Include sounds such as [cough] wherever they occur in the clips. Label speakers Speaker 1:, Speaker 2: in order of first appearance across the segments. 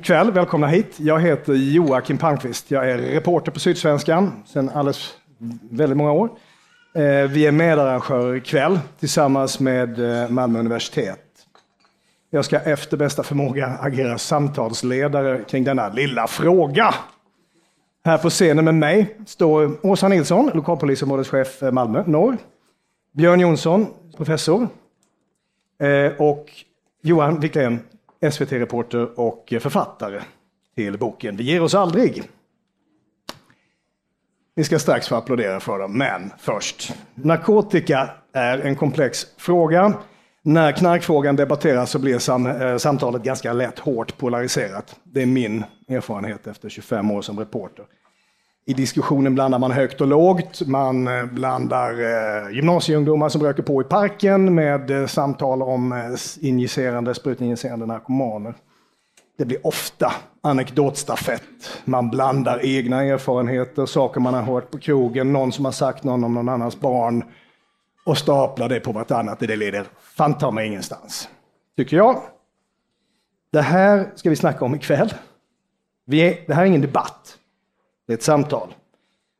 Speaker 1: God kväll, välkomna hit. Jag heter Joakim Palmqvist. Jag är reporter på Sydsvenskan sedan alldeles väldigt många år. Eh, vi är medarrangörer ikväll tillsammans med eh, Malmö universitet. Jag ska efter bästa förmåga agera samtalsledare kring denna lilla fråga. Här på scenen med mig står Åsa Nilsson, lokalpolisområdeschef eh, Malmö norr. Björn Jonsson, professor. Och Johan Wiklén, SVT-reporter och författare till boken Vi ger oss aldrig. Ni ska strax få applådera för dem, men först. Narkotika är en komplex fråga. När knarkfrågan debatteras så blir sam eh, samtalet ganska lätt hårt polariserat. Det är min erfarenhet efter 25 år som reporter. I diskussionen blandar man högt och lågt. Man eh, blandar eh, gymnasieungdomar som röker på i parken med eh, samtal om eh, injicerande, sprutinjicerande narkomaner. Det blir ofta anekdotstafett. Man blandar egna erfarenheter, saker man har hört på krogen, någon som har sagt någon om någon annans barn och staplar det på vartannat. Det leder fan ta mig ingenstans. Tycker jag. Det här ska vi snacka om ikväll. Vi är, det här är ingen debatt. Det är ett samtal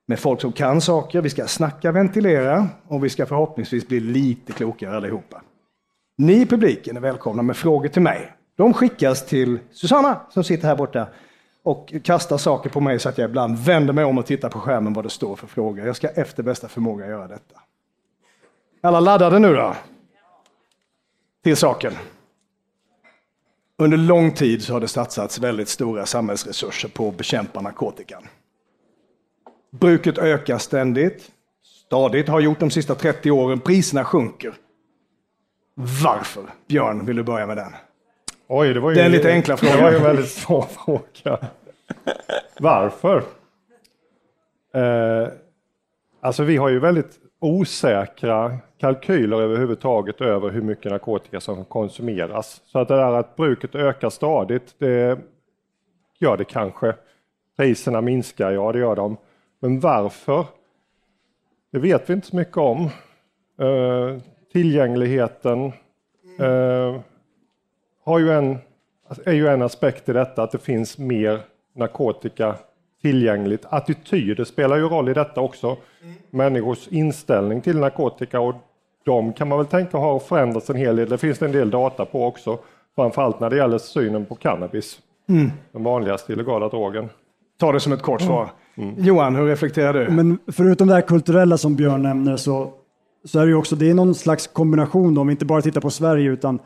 Speaker 1: med folk som kan saker. Vi ska snacka, ventilera och vi ska förhoppningsvis bli lite klokare allihopa. Ni i publiken är välkomna med frågor till mig. De skickas till Susanna som sitter här borta och kastar saker på mig så att jag ibland vänder mig om och tittar på skärmen vad det står för frågor. Jag ska efter bästa förmåga göra detta. Alla laddade nu då? Till saken. Under lång tid så har det satsats väldigt stora samhällsresurser på att bekämpa narkotikan. Bruket ökar ständigt, stadigt, har gjort de sista 30 åren. Priserna sjunker. Varför? Björn, vill du börja med den?
Speaker 2: Oj, det var ju,
Speaker 1: det är en lite enkla fråga.
Speaker 2: Det var ju en väldigt svår [laughs] fråga. Varför? Eh, alltså vi har ju väldigt osäkra kalkyler överhuvudtaget över hur mycket narkotika som konsumeras. Så att det där att bruket ökar stadigt, det gör det kanske. Priserna minskar, ja det gör de. Men varför? Det vet vi inte så mycket om. Uh, tillgängligheten uh, har ju en, är ju en aspekt i detta, att det finns mer narkotika tillgängligt. Attityder spelar ju roll i detta också. Mm. Människors inställning till narkotika och de kan man väl tänka har förändrats en hel del. Det finns det en del data på också. Framförallt när det gäller synen på cannabis. Mm. Den vanligaste illegala drogen.
Speaker 1: Ta det som ett kort svar. Mm. Johan, hur reflekterar du?
Speaker 3: Men förutom det här kulturella som Björn nämner så, så är det ju också det är någon slags kombination då, om vi inte bara tittar på Sverige utan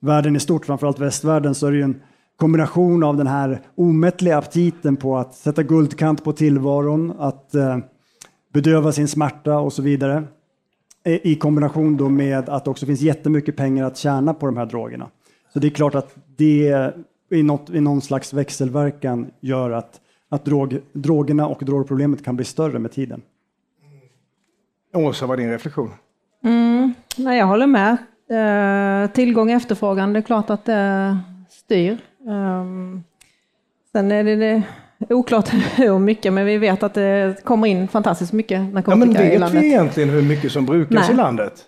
Speaker 3: världen i stort, framförallt västvärlden, så är det ju en kombination av den här omättliga aptiten på att sätta guldkant på tillvaron, att eh, bedöva sin smärta och så vidare. I kombination då med att det också finns jättemycket pengar att tjäna på de här drogerna. Så det är klart att det i, något, i någon slags växelverkan gör att att drog, drogerna och drogproblemet kan bli större med tiden.
Speaker 1: Åsa, vad är din reflektion?
Speaker 4: Mm, nej, jag håller med. Eh, tillgång och efterfrågan, det är klart att det styr. Eh, sen är det, det oklart [laughs] hur mycket, men vi vet att det kommer in fantastiskt mycket narkotika ja,
Speaker 1: i landet. Vet vi egentligen hur mycket som brukas nej. i landet?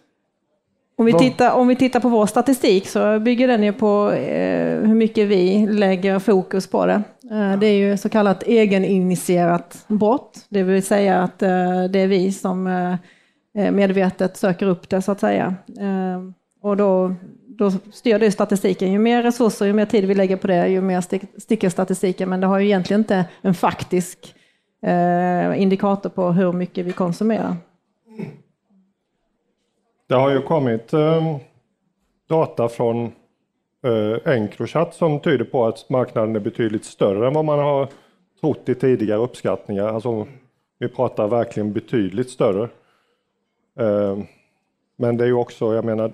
Speaker 4: Om vi, tittar, om vi tittar på vår statistik så bygger den ju på eh, hur mycket vi lägger fokus på det. Eh, det är ju så kallat egeninitierat brott, det vill säga att eh, det är vi som eh, eh, medvetet söker upp det så att säga. Eh, och då, då styr det statistiken. Ju mer resurser, ju mer tid vi lägger på det, ju mer stick, sticker statistiken. Men det har ju egentligen inte en faktisk indikator på hur mycket vi konsumerar.
Speaker 2: Det har ju kommit eh, data från eh, Encrochat som tyder på att marknaden är betydligt större än vad man har trott i tidigare uppskattningar. Alltså, vi pratar verkligen betydligt större. Eh, men det är ju också, jag menar,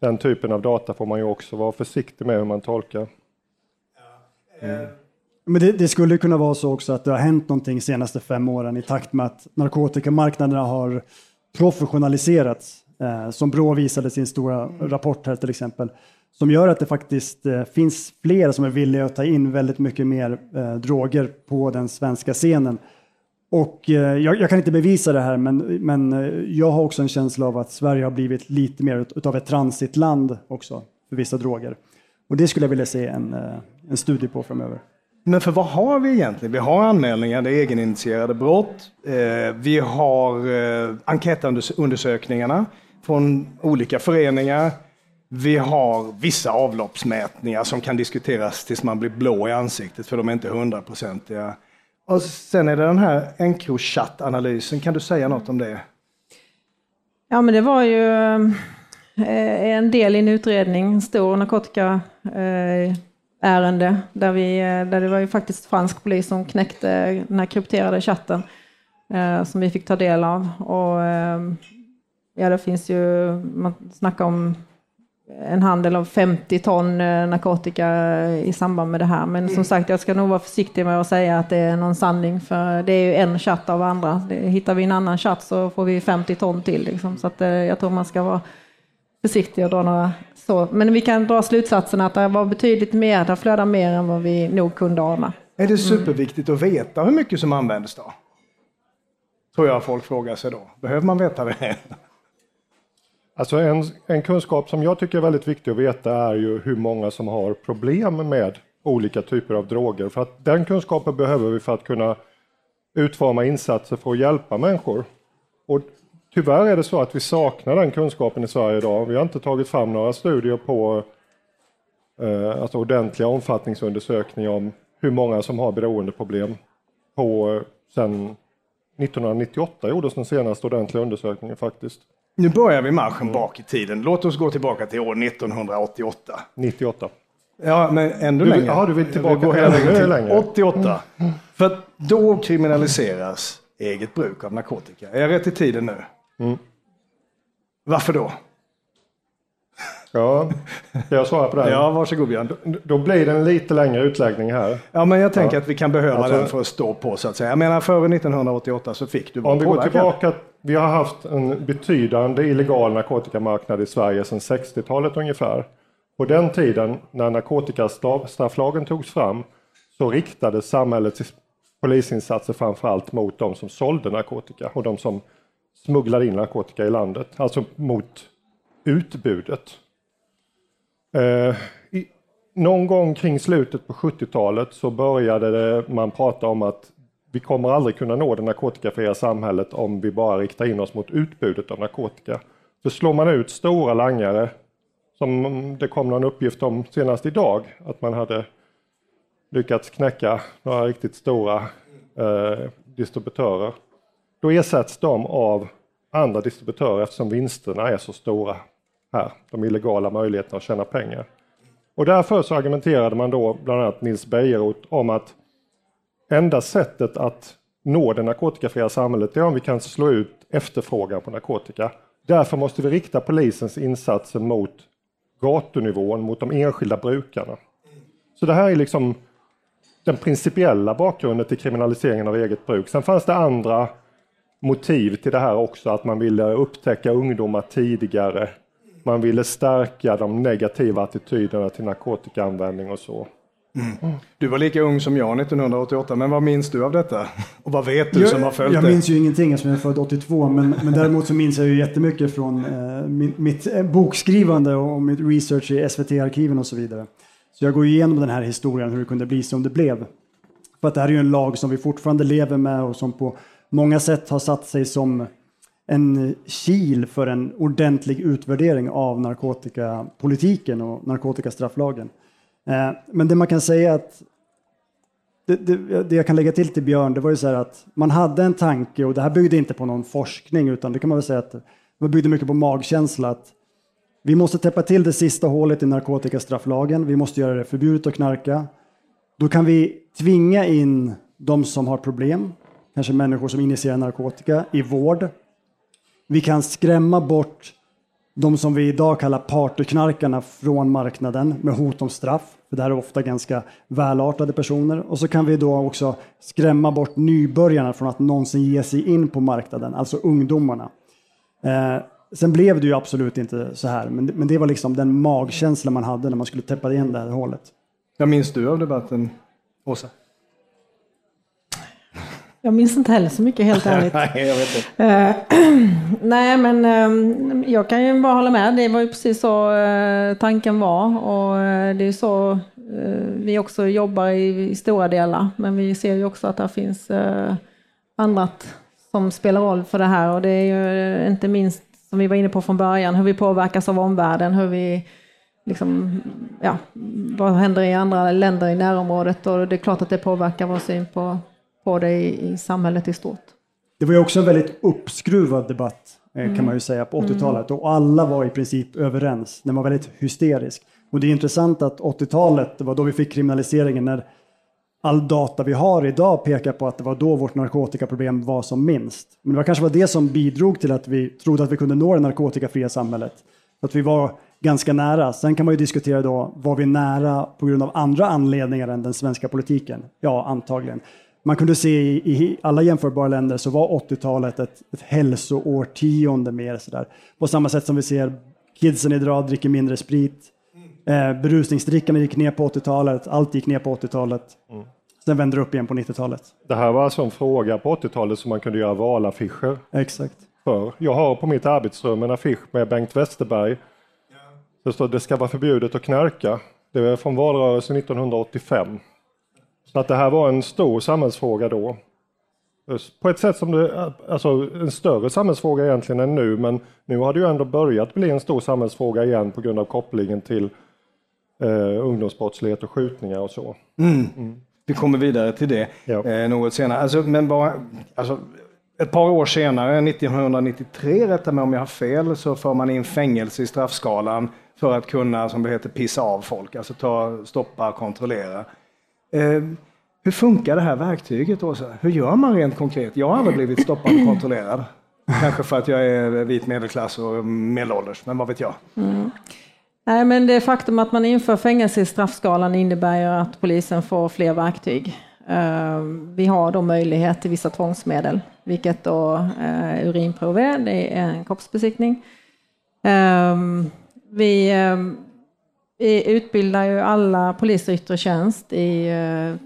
Speaker 2: den typen av data får man ju också vara försiktig med hur man tolkar.
Speaker 3: Mm. Men det, det, skulle kunna vara så också att det har hänt någonting de senaste fem åren i takt med att narkotikamarknaderna har professionaliserats. Eh, som Brå visade sin stora rapport här till exempel, som gör att det faktiskt eh, finns fler som är villiga att ta in väldigt mycket mer eh, droger på den svenska scenen. Och jag, jag, kan inte bevisa det här, men, men jag har också en känsla av att Sverige har blivit lite mer utav ett transitland också för vissa droger. Och det skulle jag vilja se en, en studie på framöver.
Speaker 1: Men för vad har vi egentligen? Vi har anmälningar, det är egeninitierade brott. Vi har eh, enkätundersökningarna från olika föreningar. Vi har vissa avloppsmätningar som kan diskuteras tills man blir blå i ansiktet för de är inte hundraprocentiga. Och sen är det den här Encrochat-analysen, kan du säga något om det?
Speaker 4: Ja, men det var ju eh, en del i en utredning, en stor narkotikaärende, eh, där, vi, eh, där det var ju faktiskt fransk polis som knäckte den här krypterade chatten som vi fick ta del av. Och, ja, det finns ju, man snackar om en handel av 50 ton narkotika i samband med det här. Men som sagt, jag ska nog vara försiktig med att säga att det är någon sanning, för det är ju en chatt av andra. Hittar vi en annan chatt så får vi 50 ton till. Liksom. Så att, jag tror man ska vara försiktig och dra några så. Men vi kan dra slutsatsen att det var betydligt mer, det flödar mer än vad vi nog kunde ana.
Speaker 1: Är det superviktigt att veta hur mycket som används då? Tror jag folk frågar sig då. Behöver man veta det?
Speaker 2: Alltså en, en kunskap som jag tycker är väldigt viktig att veta är ju hur många som har problem med olika typer av droger. För att den kunskapen behöver vi för att kunna utforma insatser för att hjälpa människor. Och tyvärr är det så att vi saknar den kunskapen i Sverige idag. Vi har inte tagit fram några studier på eh, alltså ordentliga omfattningsundersökningar om hur många som har beroendeproblem. På, eh, sen 1998 gjordes den senaste ordentliga undersökningen faktiskt.
Speaker 1: Nu börjar vi marschen bak i tiden. Låt oss gå tillbaka till år 1988.
Speaker 2: 98.
Speaker 1: Ja, men ännu
Speaker 2: Du,
Speaker 1: längre.
Speaker 2: ja, du vill tillbaka
Speaker 1: Vi går
Speaker 2: ännu
Speaker 1: till
Speaker 2: längre.
Speaker 1: 88. För att då kriminaliseras eget bruk av narkotika. Är jag rätt i tiden nu?
Speaker 2: Mm.
Speaker 1: Varför då?
Speaker 2: Ja, jag svara på den?
Speaker 1: Ja, varsågod Björn.
Speaker 2: Då blir det en lite längre utläggning här.
Speaker 1: Ja, men jag tänker att vi kan behöva
Speaker 2: Alltså-
Speaker 1: den för att stå på så att säga. Jag menar, före 1988 så fick du
Speaker 2: Om vi går tillbaka, vi har haft en betydande illegal narkotikamarknad i Sverige sedan 60-talet ungefär. På den tiden när narkotikastrafflagen togs fram så riktades samhällets polisinsatser framförallt mot de som sålde narkotika och de som smugglade in narkotika i landet, alltså mot utbudet. Eh, någon gång kring slutet på 70-talet så började det, man prata om att vi kommer aldrig kunna nå det narkotikafria samhället om vi bara riktar in oss mot utbudet av narkotika. För slår man ut stora langare, som det kom någon uppgift om senast idag, att man hade lyckats knäcka några riktigt stora eh, distributörer, då ersätts de av andra distributörer eftersom vinsterna är så stora här, de illegala möjligheterna att tjäna pengar. Och därför så argumenterade man då, bland annat Nils Bejerot, om att enda sättet att nå det narkotikafria samhället är om vi kan slå ut efterfrågan på narkotika. Därför måste vi rikta polisens insatser mot gatunivån, mot de enskilda brukarna. Så det här är liksom den principiella bakgrunden till kriminaliseringen av eget bruk. Sen fanns det andra motiv till det här också, att man ville upptäcka ungdomar tidigare. Man ville stärka de negativa attityderna till narkotikaanvändning och så.
Speaker 1: Du var lika ung som jag 1988, men vad minns du av detta? Och vad vet du som har följt
Speaker 3: jag
Speaker 1: det?
Speaker 3: minns ju ingenting eftersom jag är född 82 men, men däremot så minns jag ju jättemycket från eh, min, mitt eh, bokskrivande och mitt research i SVT-arkiven och så vidare. Så jag går igenom den här historien hur det kunde bli som det blev. För att det här är ju en lag som vi fortfarande lever med och som på många sätt har satt sig som en kil för en ordentlig utvärdering av narkotikapolitiken och narkotikastrafflagen. Eh, men det man kan säga att det, det, det jag kan lägga till till Björn, det var ju så här att man hade en tanke och det här byggde inte på någon forskning utan det kan man väl säga att det byggde mycket på magkänsla att vi måste täppa till det sista hålet i narkotikastrafflagen, vi måste göra det förbjudet att knarka. Då kan vi tvinga in de som har problem, kanske människor som injicerar narkotika, i vård. Vi kan skrämma bort de som vi idag kallar partyknarkarna från marknaden med hot om straff. För det här är ofta ganska välartade personer. Och så kan vi då också skrämma bort nybörjarna från att någonsin ge sig in på marknaden, alltså ungdomarna. Eh, sen blev det ju absolut inte så här, men, men det var liksom den magkänsla man hade när man skulle täppa igen det här hålet.
Speaker 1: Vad minns du av debatten, Åsa?
Speaker 4: Jag minns inte heller så mycket helt [laughs] ärligt.
Speaker 1: Nej, jag vet inte.
Speaker 4: Eh, [clears throat] Nej, men eh, jag kan ju bara hålla med. Det var ju precis så eh, tanken var och det är så vi också jobbar i, stora delar. Men vi ser ju också att det finns annat som spelar roll för det här och det är ju inte minst som vi var inne på från början, hur vi påverkas av omvärlden, hur vi liksom, ja, vad händer i andra länder i närområdet och det är klart att det påverkar vår syn på, på det i, i samhället i stort.
Speaker 3: Det var ju också en väldigt uppskruvad debatt mm. kan man ju säga på 80-talet mm. och alla var i princip överens. Den var väldigt hysterisk. Och det är intressant att 80-talet, det var då vi fick kriminaliseringen när all data vi har idag pekar på att det var då vårt narkotikaproblem var som minst. Men det var kanske var det som bidrog till att vi trodde att vi kunde nå det narkotikafria samhället. Att vi var ganska nära. Sen kan man ju diskutera då, var vi nära på grund av andra anledningar än den svenska politiken? Ja, antagligen. Man kunde se i, i alla jämförbara länder så var 80-talet ett, ett hälsoårtionde mer sådär. På samma sätt som vi ser kidsen idag dricker mindre sprit. Eh, berusningsdrickarna gick ner på 80-talet, allt gick ner på 80-talet. Mm. Sen vände det upp igen på 90-talet.
Speaker 2: Det här var alltså en fråga på 80-talet som man kunde göra valaffischer
Speaker 3: Exakt.
Speaker 2: för. Jag har på mitt arbetsrum en affisch med Bengt Westerberg. Det står det ska vara förbjudet att knarka. Det är från valrörelsen 1985. Så att det här var en stor samhällsfråga då. På ett sätt som det, alltså en större samhällsfråga egentligen än nu, men nu har det ju ändå börjat bli en stor samhällsfråga igen på grund av kopplingen till eh, ungdomsbrottslighet och skjutningar och så.
Speaker 1: Mm. Mm. Vi kommer vidare till det ja. eh, något senare. Alltså, men bara, alltså, ett par år senare, 1993, rätta mig om jag har fel, så får man in fängelse i straffskalan för att kunna, som det heter, pissa av folk, alltså ta, stoppa, kontrollera. Eh, hur funkar det här verktyget, Åsa? Hur gör man rent konkret? Jag har aldrig blivit stoppad och kontrollerad. Kanske för att jag är vit medelklass och medelålders, men vad vet jag? Mm.
Speaker 4: Nej, men det faktum att man inför fängelse i straffskalan innebär ju att polisen får fler verktyg. Eh, vi har då möjlighet till vissa tvångsmedel, vilket då eh, urinprov är, det är en kroppsbesiktning. Vi, vi, utbildar ju alla poliser i yttre tjänst i uh,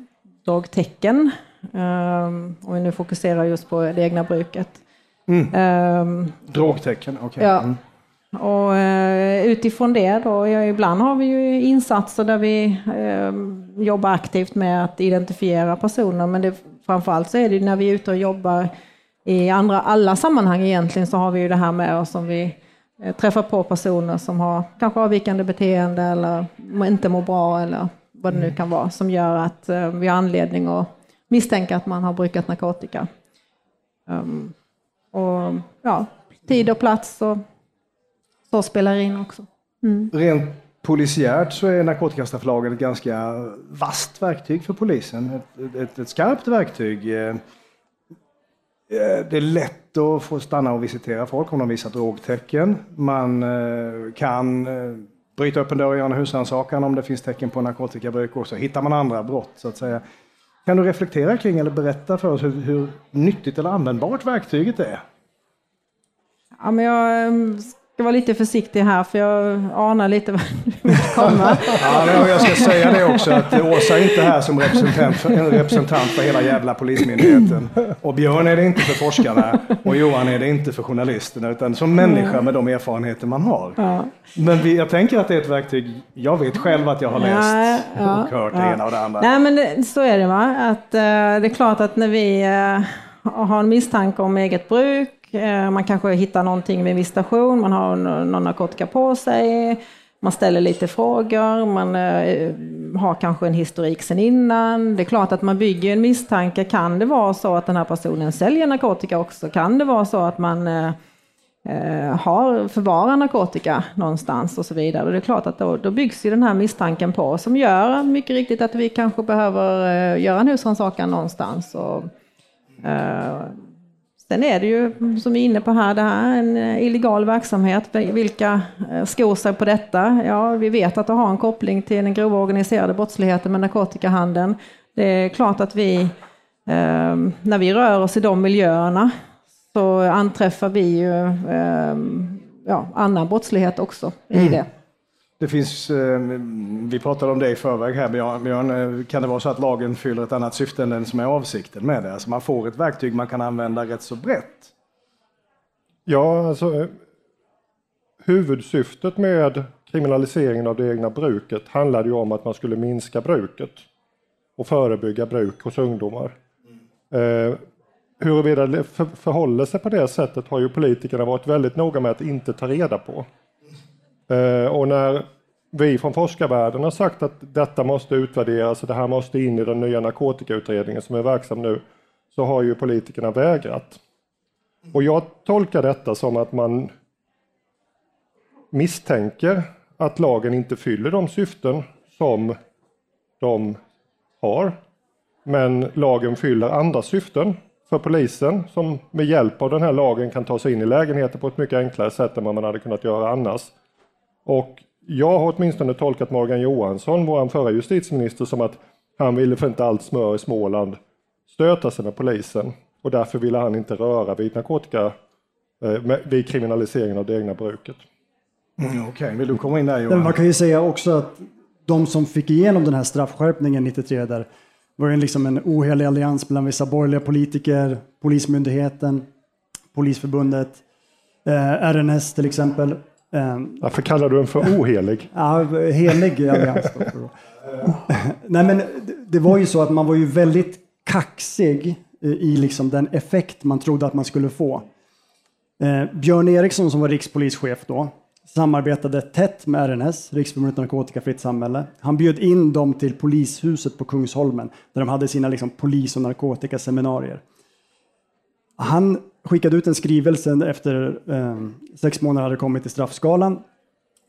Speaker 4: drogtecken, um, om vi nu fokuserar just på det egna bruket.
Speaker 1: Mm. Drogtecken, okej. Okay.
Speaker 4: Ja. Mm. Och eh, utifrån det då, ja, ibland har vi ju insatser där vi eh, jobbar aktivt med att identifiera personer, men det, framförallt så är det när vi är ute och jobbar i andra, alla sammanhang egentligen så har vi ju det här med oss om vi eh, träffar på personer som har kanske avvikande beteende eller inte mår bra eller vad det nu kan vara som gör att eh, vi har anledning att misstänka att man har brukat narkotika. Um, och ja, tid och plats och så spelar in också.
Speaker 1: Mm. Rent polisiärt så är narkotikastrafflagen ett ganska vasst verktyg för polisen. Ett, ett, ett skarpt verktyg. Eh, det är lätt att få stanna och visitera folk om de visar drogtecken. Man eh, kan eh, bryta upp en dörr och göra en husrannsakan om det finns tecken på narkotikabruk och så hittar man andra brott så att säga. Kan du reflektera kring eller berätta för oss hur, hur nyttigt eller användbart verktyget är?
Speaker 4: Ja, men jag ehm, ska vara lite försiktig här för jag anar lite vad du vill komma. [laughs]
Speaker 1: ja, jag ska säga det också att Åsa är inte här som representant för, en representant för hela jävla polismyndigheten. Och Björn är det inte för forskarna och Johan är det inte för journalisterna utan som människa med de erfarenheter man har. Ja. Men vi, jag tänker att det är ett verktyg, jag vet själv att jag har läst ja, ja, och hört det ena och det andra.
Speaker 4: Nej men så är det va, att uh, det är klart att när vi uh, har en misstanke om eget bruk Eh, man kanske hittar någonting vid visitation, man har någon narkotika på sig, man ställer lite frågor, man eh, har kanske en historik sen innan. Det är klart att man bygger en misstanke. Kan det vara så att den här personen säljer narkotika också? Kan det vara så att man eh, har, förvarar narkotika någonstans och så vidare. Och det är klart att då, då byggs ju den här misstanken på som gör mycket riktigt att vi kanske behöver göra en husrannsakan någonstans. Och, Sen är det ju, som vi är inne på här, det här en eh, illegal verksamhet. Vilka eh, skor sig på detta? Ja, vi vet att det har en koppling till den grova organiserade brottsligheten med narkotikahandeln. Det är klart att vi, eh, när vi rör oss i de miljöerna, så anträffar vi ju ja, annan brottslighet också i mm. det.
Speaker 1: Det finns, eh, vi pratade om det i förväg här Björn, eh, kan det vara så att lagen fyller ett annat syfte än den som är avsikten med det? Alltså man får ett verktyg man kan använda rätt så brett.
Speaker 2: Ja, alltså eh, huvudsyftet med kriminaliseringen av det egna bruket handlade ju om att man skulle minska bruket och förebygga bruk hos ungdomar. Eh, huruvida det förhåller sig på det sättet har ju politikerna varit väldigt noga med att inte ta reda på. Eh, och när vi från forskarvärlden har sagt att detta måste utvärderas och det här måste in i den nya narkotikautredningen som är verksam nu, så har ju politikerna vägrat. Och jag tolkar detta som att man misstänker att lagen inte fyller de syften som de har. Men lagen fyller andra syften för polisen som med hjälp av den här lagen kan ta sig in i lägenheter på ett mycket enklare sätt än vad man hade kunnat göra annars. Och jag har åtminstone tolkat Morgan Johansson, vår förra justitieminister, som att han ville för inte allt smör i Småland stöta sig med polisen och därför ville han inte röra vid narkotika, eh, vid kriminaliseringen av det egna bruket.
Speaker 1: Mm, Okej, okay. vill du komma in där Johan?
Speaker 3: Man kan ju säga också att de som fick igenom den här straffskärpningen 93 där var ju liksom en ohelig allians mellan vissa borgerliga politiker, Polismyndigheten, Polisförbundet, eh, RNS till exempel.
Speaker 2: Eh, Varför kallar du den för ohelig?
Speaker 3: ja, helig allians. [laughs] Nej men det var ju så att man var ju väldigt kaxig i liksom den effekt man trodde att man skulle få. Eh, Björn Eriksson som var rikspolischef då samarbetade tätt med RNS, Riksförbundet Narkotikafritt Samhälle. Han bjöd in dem till polishuset på Kungsholmen där de hade sina liksom, polis och narkotikaseminarier. Han skickade ut en skrivelse efter eh, sex månader hade kommit till straffskalan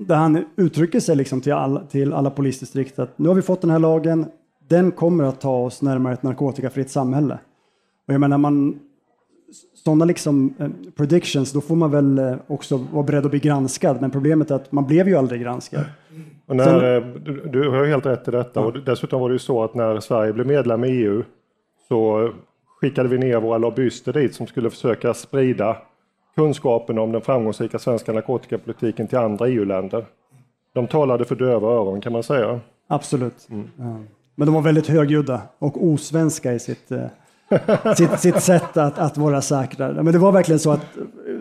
Speaker 3: där han uttrycker sig liksom till, all, till alla polisdistrikt att nu har vi fått den här lagen, den kommer att ta oss närmare ett narkotikafritt samhälle. Och jag menar, man, sådana liksom eh, predictions, då får man väl eh, också vara beredd att bli granskad. Men problemet är att man blev ju aldrig granskad.
Speaker 2: Och när, Sen, eh, du, du, har helt rätt i detta. Ja. Och dessutom var det ju så att när Sverige blev medlem i EU så skickade vi ner våra lobbyister dit som skulle försöka sprida kunskapen om den framgångsrika svenska narkotikapolitiken till andra EU-länder. De talade för döva öron kan man säga.
Speaker 3: Absolut. Mm. Ja. Men de var väldigt högljudda och osvenska i sitt [laughs] sitt, sitt sätt att, att vara säkra. Men det var verkligen så att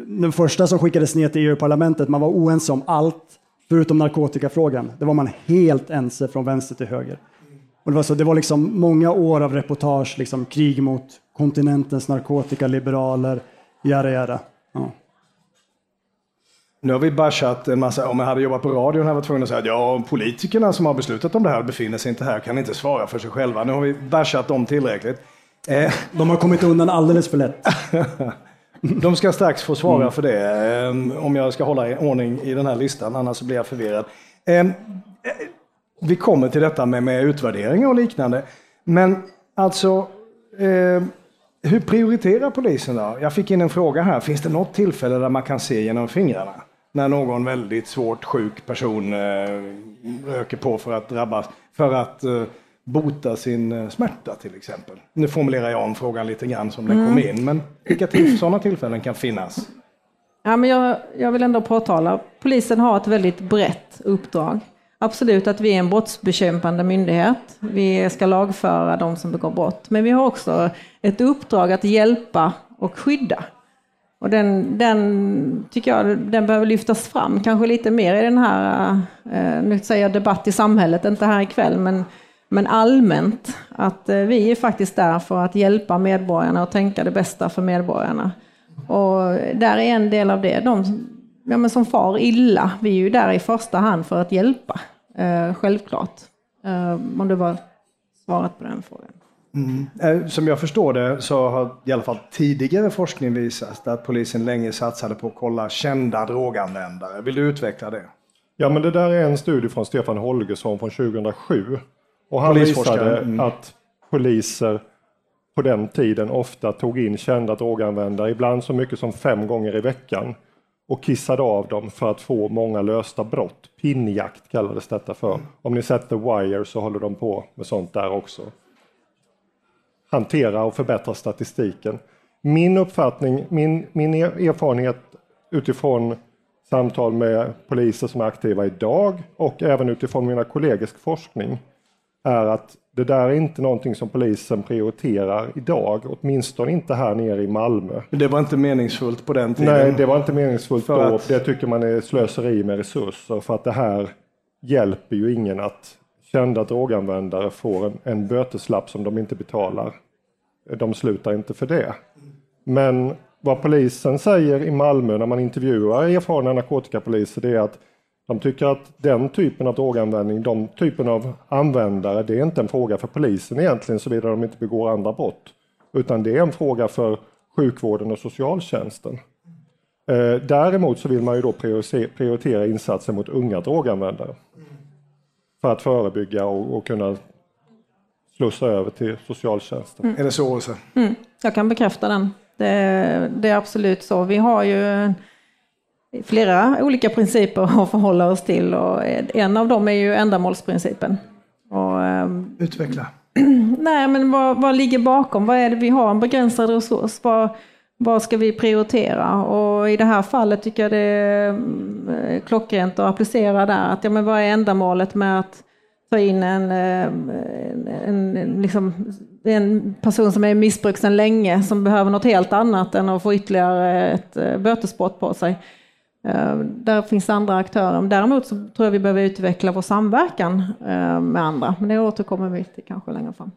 Speaker 3: den första som skickades ner till EU-parlamentet, man var oense om allt förutom narkotikafrågan. Det var man helt ense från vänster till höger. Och det, var så, det var liksom många år av reportage, liksom krig mot kontinentens narkotikaliberaler, jada jada. Ja.
Speaker 1: Nu har vi bashat en massa, om jag hade jobbat på radion hade jag varit tvungen att säga att ja, politikerna som har beslutat om det här befinner sig inte här, kan inte svara för sig själva. Nu har vi bashat dem tillräckligt.
Speaker 3: Eh. De har kommit undan alldeles för lätt. [laughs]
Speaker 1: De ska strax få svara mm. för det, eh, om jag ska hålla ordning i den här listan, annars blir jag förvirrad. Eh, vi kommer till detta med, med utvärdering och liknande. Men alltså, hur prioriterar polisen då? Jag fick in en fråga här, finns det något tillfälle där man kan se genom fingrarna? När någon väldigt svårt sjuk person röker på för att drabbas, för att bota sin eh, smärta till exempel. Nu formulerar jag om frågan lite grann som den mm. kom in, men vilka till, sådana tillfällen kan finnas?
Speaker 4: Ja, men jag, jag vill ändå påtala, polisen har ett väldigt brett uppdrag. Absolut att vi är en brottsbekämpande myndighet. Vi ska lagföra de som begår brott. Men vi har också ett uppdrag att hjälpa och skydda. Och den, den tycker jag den behöver lyftas fram kanske lite mer i den här, eh, nu säger jag debatt i samhället, inte här ikväll, men men allmänt att eh, vi är faktiskt där för att hjälpa medborgarna och tänka det bästa för medborgarna. Och där är en del av det. De ja, men som far illa, vi är ju där i första hand för att hjälpa, eh, självklart. Eh, om det var svaret på den frågan.
Speaker 1: Mm. Eh, som jag förstår det så har i alla fall tidigare forskning visat att polisen länge satsade på att kolla kända droganvändare. Vill du utveckla det?
Speaker 2: Ja, men det där är en studie från Stefan Holgersson från 2007 och han visade mm. att poliser på den tiden ofta tog in kända droganvändare, ibland så mycket som fem gånger i veckan och kissade av dem för att få många lösta brott. Pinnjakt kallades detta för. Om ni sett The Wire så håller de på med sånt där också. Hantera och förbättra statistiken. Min uppfattning, min, min erfarenhet utifrån samtal med poliser som är aktiva idag och även utifrån mina kollegisk forskning är att det där är inte någonting som polisen prioriterar idag, åtminstone inte här nere i Malmö.
Speaker 1: Det var inte meningsfullt på den tiden?
Speaker 2: Nej, det var inte meningsfullt
Speaker 1: För
Speaker 2: då.
Speaker 1: att-
Speaker 2: Det tycker man är slöseri med resurser för att det här hjälper ju ingen att kända droganvändare får en, en böteslapp som de inte betalar. De slutar inte för det. Men vad polisen säger i Malmö när man intervjuar erfarna narkotikapoliser det är att de tycker att den typen av droganvändning, de typen av användare, det är inte en fråga för polisen egentligen såvida de inte begår andra brott. Utan det är en fråga för sjukvården och socialtjänsten. Eh, Däremot så vill man ju då prioritera- insatser mot unga droganvändare. För att förebygga och, och kunna slussa över till socialtjänsten.
Speaker 1: Är det så Åsa?
Speaker 4: Jag kan bekräfta den. Det, det är absolut så. Vi har ju flera olika principer att förhålla oss till och en av dem är ju ändamålsprincipen. Och, ehm,
Speaker 1: Utveckla. [clears throat]
Speaker 4: nej, men vad, vad ligger bakom? Vad är det vi har? En begränsad resurs. Vad, vad ska vi prioritera? Och i det här fallet tycker jag det är mm, klockrent att applicera där. Att, ja, men vad är ändamålet med att ta in en, eh, en, en, liksom, en person som är i missbruk sedan länge som behöver något helt annat än att få ytterligare ett eh, bötesbrott på sig. Eh, Där finns andra aktörer. Däremot så tror jag vi behöver utveckla vår samverkan eh, med andra. Men det återkommer vi till kanske längre fram.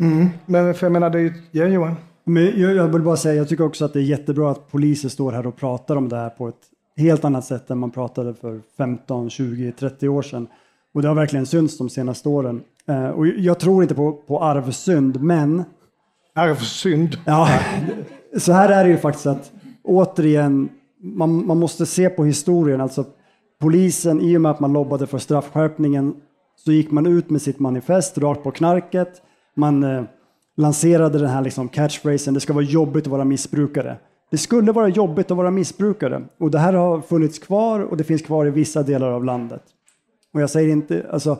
Speaker 1: Mm. Men för jag menar, det är ju... Ja, Johan?
Speaker 3: Men jag, jag vill bara säga, jag tycker också att det är jättebra att poliser står här och pratar om det här på ett helt annat sätt än man pratade för 15, 20, 30 år sedan. Och det har verkligen synts de senaste åren. Eh, och jag tror inte på, på arvsynd, men
Speaker 1: Arvsynd.
Speaker 3: Ja, så här är det ju faktiskt att återigen, man, man måste se på historien. Alltså polisen, i och med att man lobbade för straffskärpningen, så gick man ut med sitt manifest rakt på knarket. Man eh, lanserade den här liksom catchphrasen, det ska vara jobbigt att vara missbrukare. Det skulle vara jobbigt att vara missbrukare och det här har funnits kvar och det finns kvar i vissa delar av landet. Och jag säger inte, alltså,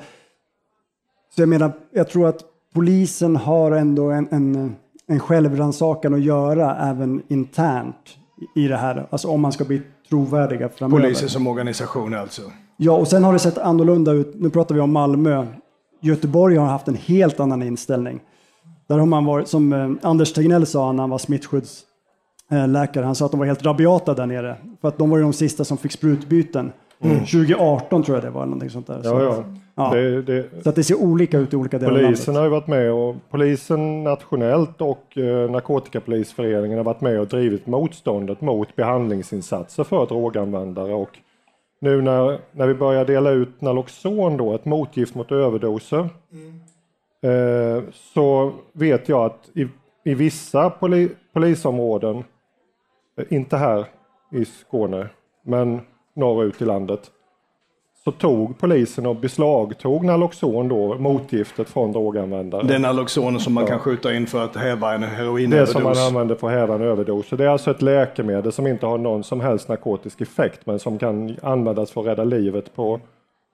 Speaker 3: så jag menar, jag tror att polisen har ändå en, en, en självrannsakan att göra även internt i det här. Alltså om man ska bli trovärdiga framöver.
Speaker 1: Polisen som organisation alltså.
Speaker 3: Ja, och sen har det sett annorlunda ut. Nu pratar vi om Malmö. Göteborg har haft en helt annan inställning. Där har man varit, som eh, Anders Tegnell sa när han var smittskyddsläkare, han sa att de var helt rabiata där nere. För att de var de sista som fick sprutbyten. 2018 tror jag det var, någonting sånt där. Så,
Speaker 2: Mm. Ja, ja.
Speaker 3: Ja.
Speaker 2: Det, det,
Speaker 3: så att det ser olika ut i olika delar av
Speaker 2: polisen
Speaker 3: landet.
Speaker 2: har ju varit med och polisen nationellt och eh, Narkotikapolisföreningen har varit med och drivit motståndet mot behandlingsinsatser för droganvändare och nu när, när vi börjar dela ut Naloxon då, ett motgift mot överdoser, eh, så vet jag att i, i vissa poli, polisområden, eh, inte här i Skåne, men norrut i landet, så tog polisen och beslagtog Naloxon då, motgiftet från droganvändare.
Speaker 1: Den Naloxon som man kan skjuta in för att häva en
Speaker 2: Det
Speaker 1: heroinöverdos.
Speaker 2: som man använder för att häva en överdos. Så det är alltså ett läkemedel som inte har någon som helst narkotisk effekt men som kan användas för att rädda livet på,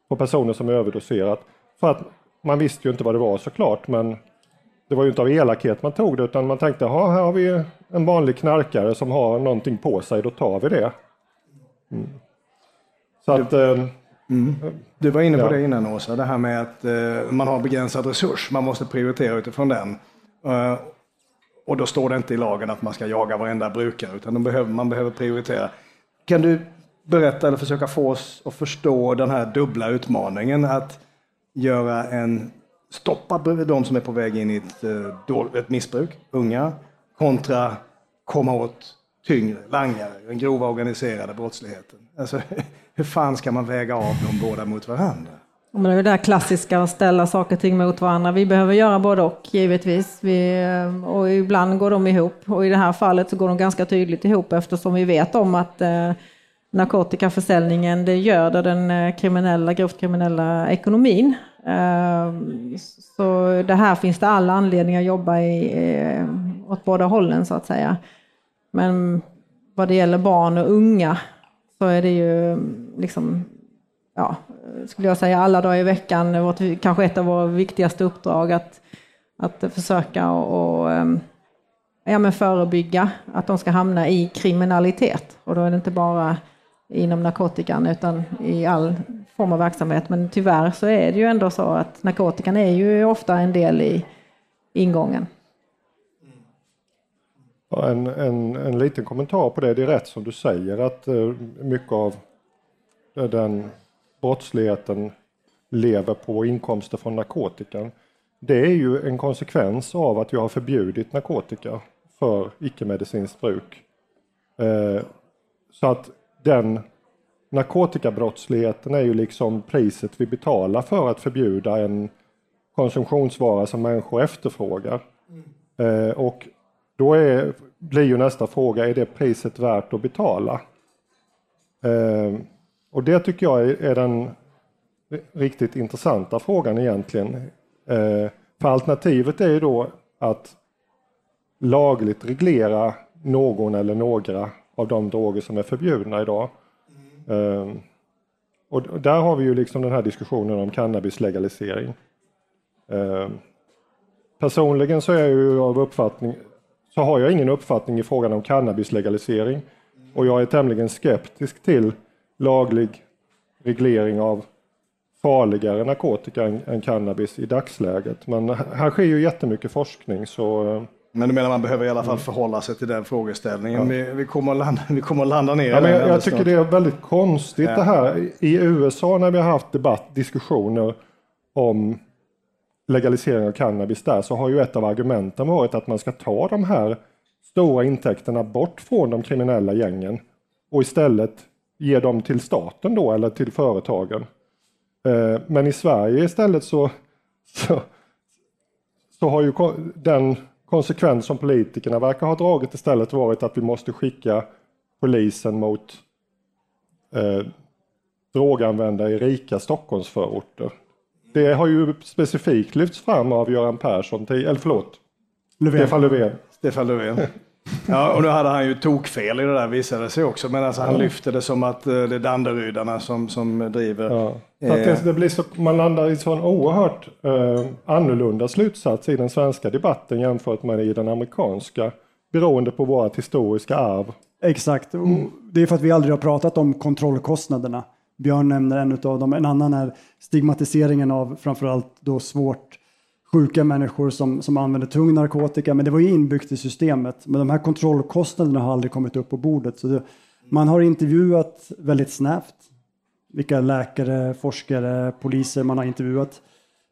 Speaker 2: på personer som är överdoserat. För att man visste ju inte vad det var såklart men det var ju inte av elakhet man tog det utan man tänkte, "Jaha, här har vi en vanlig knarkare som har någonting på sig, då tar vi det. Mm. Så att, eh,
Speaker 1: Du var inne på
Speaker 2: Ja.
Speaker 1: det innan Åsa, det här med att eh, man har begränsad resurs. Man måste prioritera utifrån den. Eh, och då står det inte i lagen att man ska jaga varenda brukare, utan behöver, man behöver prioritera. Kan du berätta eller försöka få oss att förstå den här dubbla utmaningen att göra en stoppa de som är på väg in i ett, ett missbruk, unga, kontra komma åt tyngre langare, den grova organiserade brottsligheten. Alltså, [laughs] hur fan ska man väga av de båda mot varandra?
Speaker 4: Men det är det där klassiska att ställa saker och ting mot varandra. Vi behöver göra både och givetvis. Vi, eh, och ibland går de ihop och i det här fallet så går de ganska tydligt ihop eftersom vi vet om att eh, narkotikaförsäljningen det göder den eh, kriminella, grovt kriminella ekonomin. Eh, så det här finns det all anledning att jobba i, eh, åt båda hållen så att säga. Men vad det gäller barn och unga så är det ju liksom ja, skulle jag säga alla dagar i veckan, vårt, kanske ett av våra viktigaste uppdrag att, att försöka och, och ehm, ja, men förebygga att de ska hamna i kriminalitet. Och då är det inte bara inom narkotikan utan i all form av verksamhet. Men tyvärr så är det ju ändå så att narkotikan är ju ofta en del i ingången.
Speaker 2: En, en, en liten kommentar på det. Det är rätt som du säger att uh, mycket av den brottsligheten lever på inkomster från narkotikan. Det är ju en konsekvens av att vi har förbjudit narkotika för icke-medicinskt bruk. Uh, så att den narkotikabrottsligheten är ju liksom priset vi betalar för att förbjuda en konsumtionsvara som människor efterfrågar. Mm. Eh, och då är, blir ju nästa fråga, är det priset värt att betala? Eh, och det tycker jag är, är den riktigt intressanta frågan egentligen. Eh, för alternativet är ju då att lagligt reglera någon eller några av de droger som är förbjudna idag. Mm. Och där har vi ju liksom den här diskussionen om cannabislegalisering. Ehm, personligen så är jag ju av uppfattning, så har jag ingen uppfattning i frågan om cannabislegalisering. Och jag är tämligen skeptisk till laglig reglering av farligare narkotika än, än cannabis i dagsläget. Men här sker ju jättemycket forskning så eh,
Speaker 1: men du menar man behöver i alla fall mm. förhålla sig till den frågeställningen. Ja. Vi, vi, kommer att landa, vi kommer att landa ner
Speaker 2: ja, men Jag, jag tycker det är väldigt konstigt ja. det här. I USA när vi har haft debatt, diskussioner om legalisering av cannabis där så har ju ett av argumenten varit att man ska ta de här stora intäkterna bort från de kriminella gängen och istället ge dem till staten då eller till företagen. Eh, men i Sverige istället så, så, så har ju den konsekvens som politikerna verkar ha dragit istället varit att vi måste skicka polisen mot eh, droganvändare i rika Stockholmsförorter. Det har ju specifikt lyfts fram av Göran Persson, till, eller förlåt, Löfven. Stefan Löfven.
Speaker 1: Stefan Löfven. [laughs] Ja, och nu hade han ju tokfel i det där visade sig också, men alltså han ja. lyfter det som att eh, det är Danderydarna som, som driver. Ja.
Speaker 2: Eh. Det, det, blir så, man landar i så en oerhört eh, annorlunda slutsats i den svenska debatten jämfört med i den amerikanska, beroende på vårt historiska arv.
Speaker 3: Exakt, mm. det är för att vi aldrig har pratat om kontrollkostnaderna. Björn nämner en av dem. En annan är stigmatiseringen av framförallt då svårt sjuka människor som, som använder tung narkotika. Men det var ju inbyggt i systemet. Men de här kontrollkostnaderna har aldrig kommit upp på bordet. Så det, man har intervjuat väldigt snävt vilka läkare, forskare, poliser man har intervjuat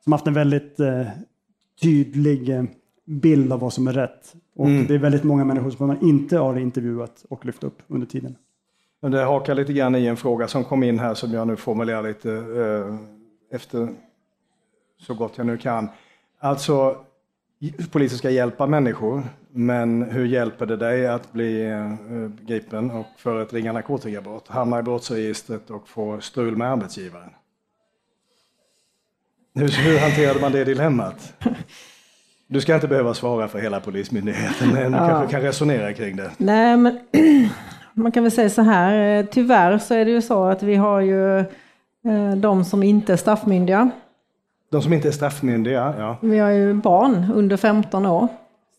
Speaker 3: som haft en väldigt eh, tydlig eh, bild av vad som är rätt. Och mm. det är väldigt många människor som man inte har intervjuat och lyft upp under tiden.
Speaker 1: Men det hakar lite grann i en fråga som kom in här som jag nu formulerar lite eh, efter så gott jag nu kan. Alltså, polisen ska hjälpa människor, men hur hjälper det dig att bli eh, gripen och för ett ringa narkotikabrott, hamna i brottsregistret och få strul med arbetsgivaren? Hur, hur hanterade man det dilemmat? Du ska inte behöva svara för hela Polismyndigheten, men du ja. kanske kan resonera kring det.
Speaker 4: Nej, men [clears throat] man kan väl säga så här, eh, tyvärr så är det ju så att vi har ju eh, de som inte är straffmyndiga.
Speaker 1: De som inte är straffmyndiga, ja.
Speaker 4: Vi har ju barn under 15 år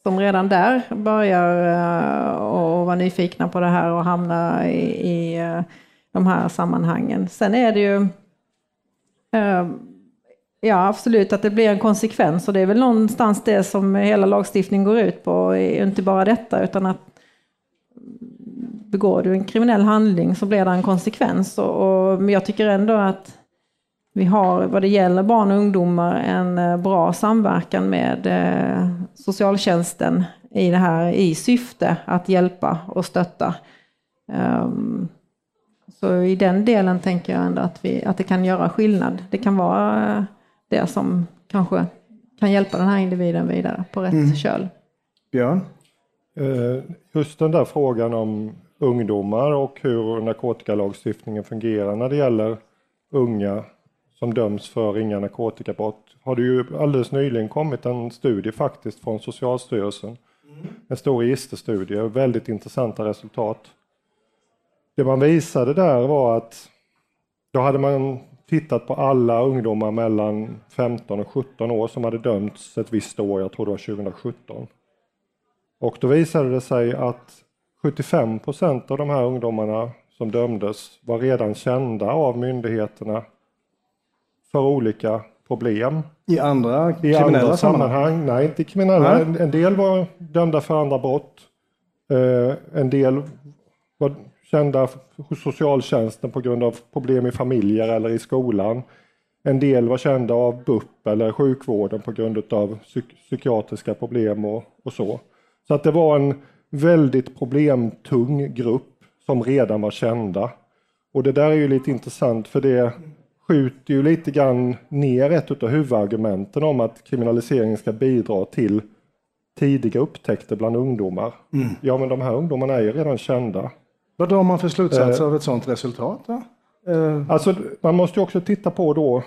Speaker 4: som redan där börjar och eh, vara nyfikna på det här och hamna i, i de här sammanhangen. Sen är det ju Ja, absolut att det blir en konsekvens och det är väl någonstans det som hela lagstiftningen går ut på. Inte bara detta utan att begår du en kriminell handling så blir det en konsekvens. Och, och, men jag tycker ändå att vi har vad det gäller barn och ungdomar en eh, bra samverkan med eh, socialtjänsten i det här i syfte att hjälpa och stötta. Um, så i den delen tänker jag ändå att, vi, att det kan göra skillnad. Det kan vara eh, det som kanske kan hjälpa den här individen vidare på rätt mm. köl.
Speaker 1: Björn?
Speaker 2: Just den där frågan om ungdomar och hur narkotikalagstiftningen fungerar när det gäller unga som döms för ringa narkotikabrott har det ju alldeles nyligen kommit en studie faktiskt från Socialstyrelsen. Mm. En stor registerstudie, väldigt intressanta resultat. Det man visade där var att då hade man tittat på alla ungdomar mellan 15 och 17 år som hade dömts ett visst år, jag tror det var 2017. Och då visade det sig att 75 procent av de här ungdomarna som dömdes var redan kända av myndigheterna för olika problem.
Speaker 1: I andra
Speaker 2: I
Speaker 1: kriminella
Speaker 2: andra
Speaker 1: sammanhang?
Speaker 2: nej inte kriminella.
Speaker 1: Nej.
Speaker 2: En, en del var dömda för andra brott. Eh, en del var kända hos socialtjänsten på grund av problem i familjer eller i skolan. En del var kända av BUP eller sjukvården på grund av psyk- psykiatriska problem och, och så. Så att det var en väldigt problemtung grupp som redan var kända. Och det där är ju lite intressant för det skjuter ju lite grann ner ett av huvudargumenten om att kriminalisering ska bidra till tidiga upptäckter bland ungdomar. Ja men de här ungdomarna är ju redan kända.
Speaker 1: Vad drar man för slutsatser av ett sådant resultat? Då? Eh,
Speaker 2: Alltså man måste ju också titta på då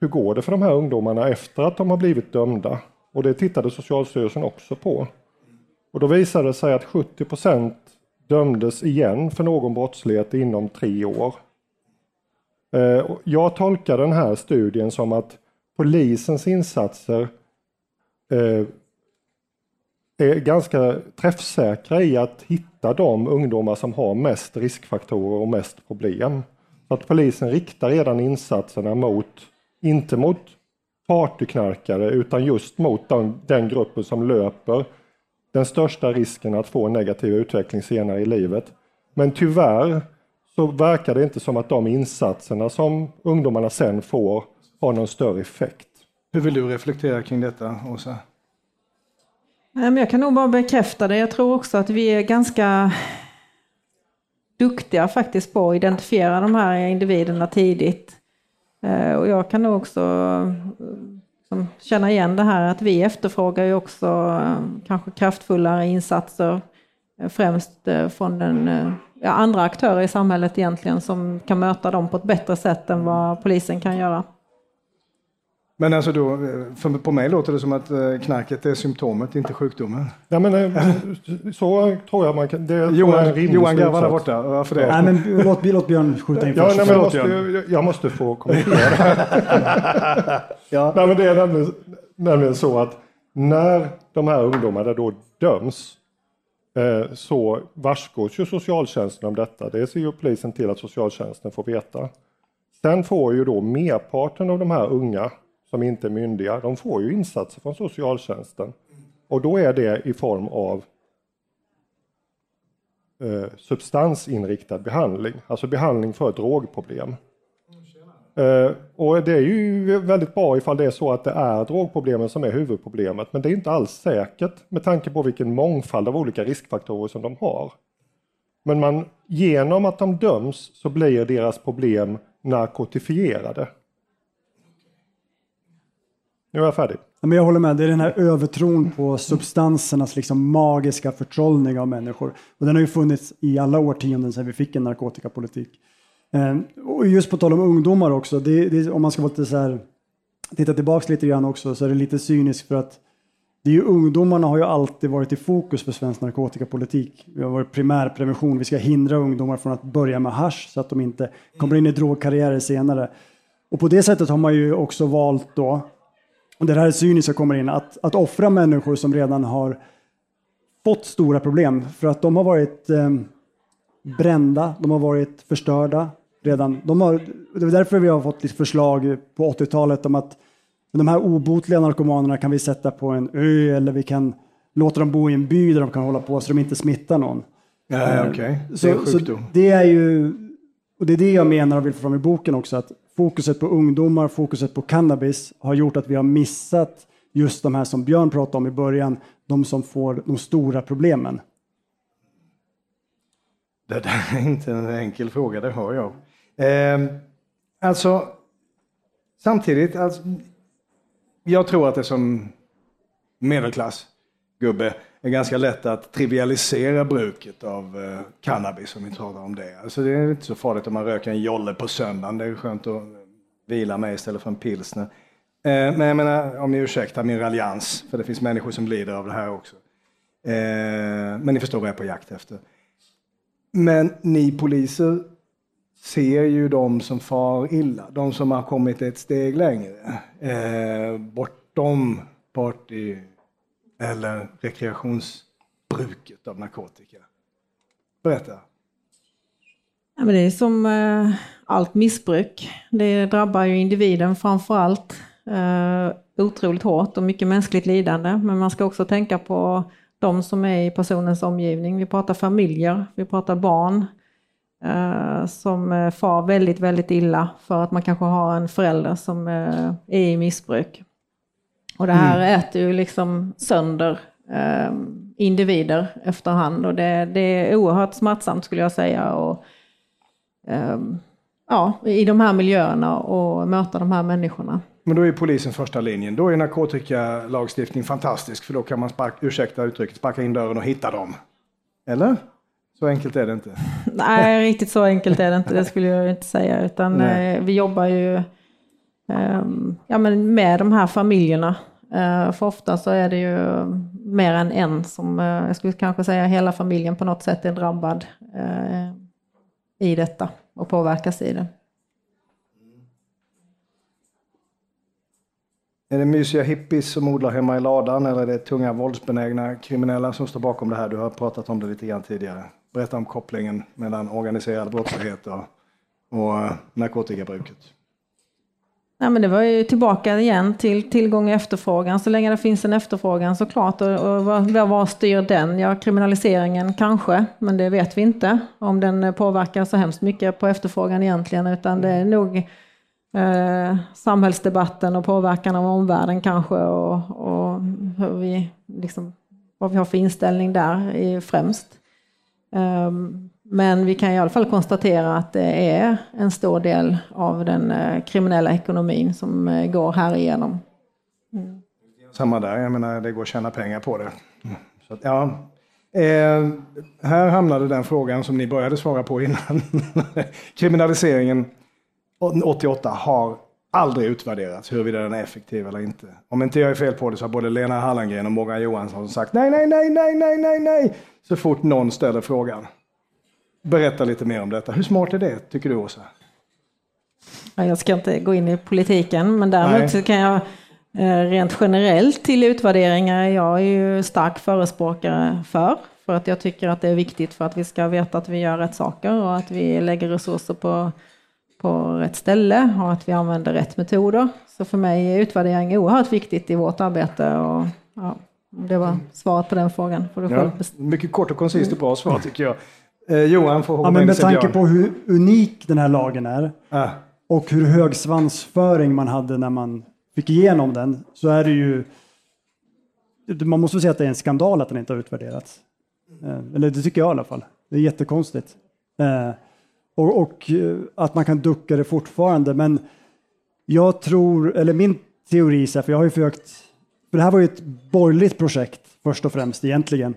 Speaker 2: hur går det för de här ungdomarna efter att de har blivit dömda? Och det tittade Socialstyrelsen också på. Och då visade det sig att 70 procent dömdes igen för någon brottslighet inom tre år. Eh, jag tolkar den här studien som att polisens insatser eh, är ganska träffsäkra i att hitta de ungdomar som har mest riskfaktorer och mest problem. Så att polisen riktar redan insatserna mot, inte mot partyknarkare utan just mot den, den gruppen som löper den största risken att få en negativ utveckling senare i livet. Men tyvärr så verkar det inte som att de insatserna som ungdomarna sen får har någon större effekt.
Speaker 1: hur vill du reflektera kring detta, Åsa?
Speaker 4: Nej, men Jag kan nog bara bekräfta det. Jag tror också att vi är ganska duktiga faktiskt på att identifiera de här individerna tidigt. Eh, Och jag kan nog också liksom känna igen det här att vi efterfrågar ju också eh, kanske kraftfullare insatser, eh, främst eh, från den, ja, andra aktörer i samhället egentligen som kan möta dem på ett bättre sätt än vad polisen kan göra.
Speaker 1: Men alltså då, eh, för på mig låter det som att eh, knarket är symptomet, inte sjukdomen.
Speaker 2: Ja, men, eh, så tror jag man kan... Det
Speaker 1: Johan, Johan garvar där borta, varför det?
Speaker 3: Nej, men låt, låt Björn skjuta in
Speaker 2: Ja,
Speaker 3: först.
Speaker 2: nej, men måste, jag måste få kommentera. [laughs]
Speaker 1: Ja.
Speaker 2: nej, men det är nämligen, nämligen så att när de här ungdomarna då döms eh, så varskos ju socialtjänsten om detta. Det ser ju polisen till att socialtjänsten får veta. Sen får ju då merparten av de här unga som inte är myndiga, de får ju insatser från socialtjänsten. Och då är det i form av eh, substansinriktad behandling, alltså behandling för drogproblem. Eh, och det är ju väldigt bra ifall det är så att det är drogproblemen som är huvudproblemet, men det är inte alls säkert med tanke på vilken mångfald av olika riskfaktorer som de har. Men man, genom att de döms så blir deras problem narkotifierade. Nu är jag färdig.
Speaker 3: Ja, men jag håller med, det är den här övertron på substansernas liksom magiska förtrollning av människor. Och den har ju funnits i alla årtionden sedan vi fick en narkotikapolitik. Eh, och just på tal om ungdomar också, det, det, om man ska vara lite så här, titta tillbaks lite grann också så är det lite cyniskt för att det är ju ungdomarna har ju alltid varit i fokus för svensk narkotikapolitik. Vi har varit primärprevention, vi ska hindra ungdomar från att börja med hasch så att de inte kommer in i drogkarriärer senare. Och på det sättet har man ju också valt då och det här är cyniska kommer in, att, att offra människor som redan har fått stora problem för att de har varit eh, brända, de har varit förstörda redan. De har, det är därför vi har fått lite förslag på 80-talet om att de här obotliga narkomanerna kan vi sätta på en ö eller vi kan låta dem bo i en by där de kan hålla på så de inte smittar någon.
Speaker 1: Ja, okej. Det är
Speaker 3: Så, det är ju, och det är det jag menar och vill få fram i boken också, att fokuset på ungdomar, fokuset på cannabis har gjort att vi har missat just de här som Björn pratade om i början, de som får de stora problemen.
Speaker 1: Det där är inte en enkel fråga, det hör jag. Eh, alltså, samtidigt, alltså, jag tror att det som medelklassgubbe är ganska lätt att trivialisera bruket av eh, cannabis om vi talar om det. Alltså, det är inte så farligt om man röker en jolle på söndagen, det är skönt att vila med istället för en pilsner. Eh, men jag menar, om ni ursäktar min raljans, för det finns människor som lider av det här också. Eh, men ni förstår vad jag är på jakt efter. Men ni poliser ser ju de som far illa, de som har kommit ett steg längre, eh, bortom party eller rekreationsbruket av narkotika. Berätta.
Speaker 4: Ja, men det är som eh, allt missbruk. Det drabbar ju individen framför allt eh, otroligt hårt och mycket mänskligt lidande. Men man ska också tänka på de som är i personens omgivning. Vi pratar familjer, vi pratar barn eh, som eh, far väldigt, väldigt illa för att man kanske har en förälder som eh, är i missbruk. Och det här mm. äter ju liksom sönder eh, individer efterhand och det, det är oerhört smärtsamt skulle jag säga. Och, eh, ja, i de här miljöerna och möta de här människorna.
Speaker 1: Men då är polisen första linjen. Då är narkotikalagstiftning fantastisk för då kan man, spark, ursäkta uttrycket, sparka in dörren och hitta dem. Eller? Så enkelt är det inte. [laughs]
Speaker 4: Nej, riktigt så enkelt är det inte, det skulle jag inte säga. Utan eh, vi jobbar ju Ehm, ja, men med de här familjerna. Eh, för ofta så är det ju mer än en som, eh, jag skulle kanske säga hela familjen på något sätt är drabbad eh, i detta och påverkas i det. Mm.
Speaker 1: Är det mysiga hippies som odlar hemma i ladan eller är det tunga våldsbenägna kriminella som står bakom det här? Du har pratat om det lite grann tidigare. Berätta om kopplingen mellan organiserad brottslighet och, och eh, narkotikabruket.
Speaker 4: Ja, men det var ju tillbaka igen till tillgång och efterfrågan. Så länge det finns en efterfrågan såklart. Och, och vad, vad styr den? Ja, kriminaliseringen kanske, men det vet vi inte. Om den påverkar så hemskt mycket på efterfrågan egentligen. Utan det är nog eh, samhällsdebatten och påverkan av omvärlden kanske. Och, och hur vi, liksom, vad vi har för inställning där är främst. Um, men vi kan i alla fall konstatera att det är en stor del av den eh, kriminella ekonomin som eh, går här igenom.
Speaker 1: Mm. Samma där, jag menar det går att tjäna pengar på det. Mm. Så att, ja. Eh, här hamnade den frågan som ni började svara på innan. [laughs] Kriminaliseringen 88 har aldrig utvärderats huruvida den är effektiv eller inte. Om inte jag är fel på det så har både Lena Hallengren och Morgan Johansson sagt nej, nej, nej, nej, nej, nej, nej, så fort någon ställer frågan. Berätta lite mer om detta. Hur smart är det, tycker du Åsa?
Speaker 4: Jag ska inte gå in i politiken, men däremot så kan jag eh, rent generellt till utvärderingar, jag är ju stark förespråkare för. För att jag tycker att det är viktigt för att vi ska veta att vi gör rätt saker och att vi lägger resurser på, på rätt ställe och att vi använder rätt metoder. Så för mig är utvärdering oerhört viktigt i vårt arbete. Och, ja, det var svaret på den frågan. Får du
Speaker 1: ja, mycket kort och koncist och bra svar tycker jag. Eh, Johan får
Speaker 3: ja, men Med tanke på hur unik den här lagen är ah. och hur hög svansföring man hade när man fick igenom den så är det ju man måste säga att det är en skandal att den inte har utvärderats. Eh, eller det tycker jag i alla fall. Det är jättekonstigt. Eh, och, och, eh, att man kan ducka det fortfarande. Men jag tror, eller min teori, för jag har ju försökt, för det här var ju ett borgerligt projekt först och främst egentligen.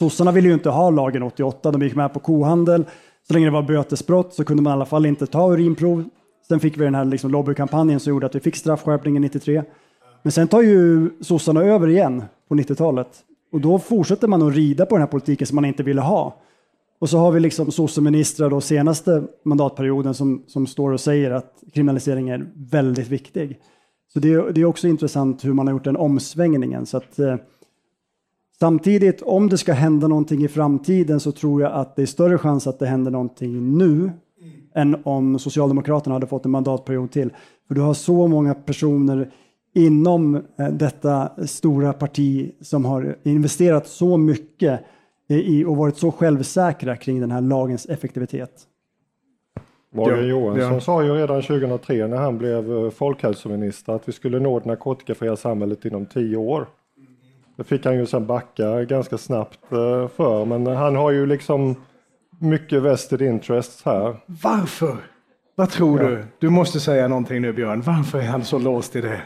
Speaker 3: Sossarna ville ju inte ha lagen 88, de gick med på kohandel. Så länge det var bötesbrott så kunde man i alla fall inte ta urinprov. Sen fick vi den här liksom lobbykampanjen som gjorde att vi fick straffskärpningen 93. Men sen tar ju sossarna över igen på 90-talet. Och då fortsätter man att rida på den här politiken som man inte ville ha. Och så har vi liksom sosseministrar då senaste mandatperioden som, som står och säger att kriminalisering är väldigt viktig. Så det, det är också intressant hur man har gjort den omsvängningen. Så att, eh, Samtidigt, om det ska hända någonting i framtiden så tror jag att det är större chans att det händer någonting nu än om Socialdemokraterna hade fått en mandatperiod till. För du har så många personer inom eh, detta stora parti som har investerat så mycket i och varit så självsäkra kring den här lagens effektivitet.
Speaker 2: Morgan Johansson ja. sa ju redan 2003 när han blev eh, folkhälsominister att vi skulle nå det narkotikafria samhället inom tio år. Det fick han ju sen backa ganska snabbt eh, för, men han har ju liksom mycket vested interests här.
Speaker 1: Varför? Vad tror ja. du? Du måste säga någonting nu Björn. Varför är han så låst i det?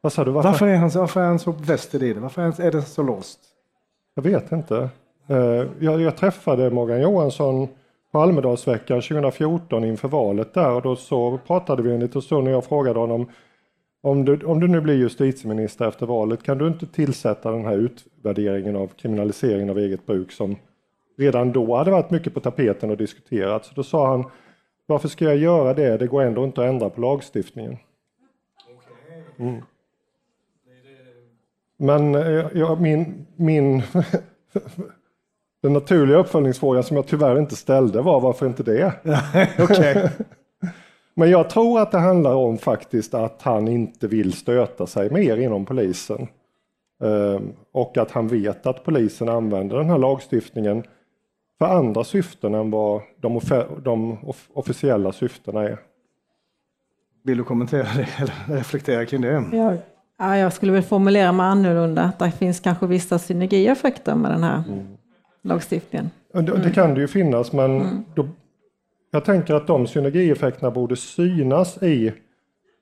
Speaker 2: Vad sa du?
Speaker 1: Varför, varför är, han, varför är han så vested i det? Varför är det så låst?
Speaker 2: Jag vet inte. Eh, jag, jag träffade Morgan Johansson på Almedalsveckan 2014 inför valet där och då så pratade vi en liten stund och jag frågade honom om du, om du nu blir justitieminister efter valet, kan du inte tillsätta den här utvärderingen av kriminaliseringen av eget bruk som redan då hade varit mycket på tapeten och diskuterats? Så då sa han, varför ska jag göra det? Det går ändå inte att ändra på lagstiftningen. Mm. Men eh, ja, min, min [laughs] Den naturliga uppföljningsfrågan som jag tyvärr inte ställde var varför inte det? [laughs]
Speaker 1: Okej.
Speaker 2: Men jag tror att det handlar om faktiskt att han inte vill stöta sig mer inom polisen. Ehm, och att han vet att polisen använder den här lagstiftningen för andra syften än vad de, offe- de off- officiella syftena är.
Speaker 1: Vill du kommentera det [laughs] eller reflektera kring det?
Speaker 4: Jag, ja, jag skulle väl formulera mig annorlunda, att det finns kanske vissa synergieffekter med den här lagstiftningen.
Speaker 2: Och Det, det kan det ju finnas men då, jag tänker att de synergieffekterna borde synas i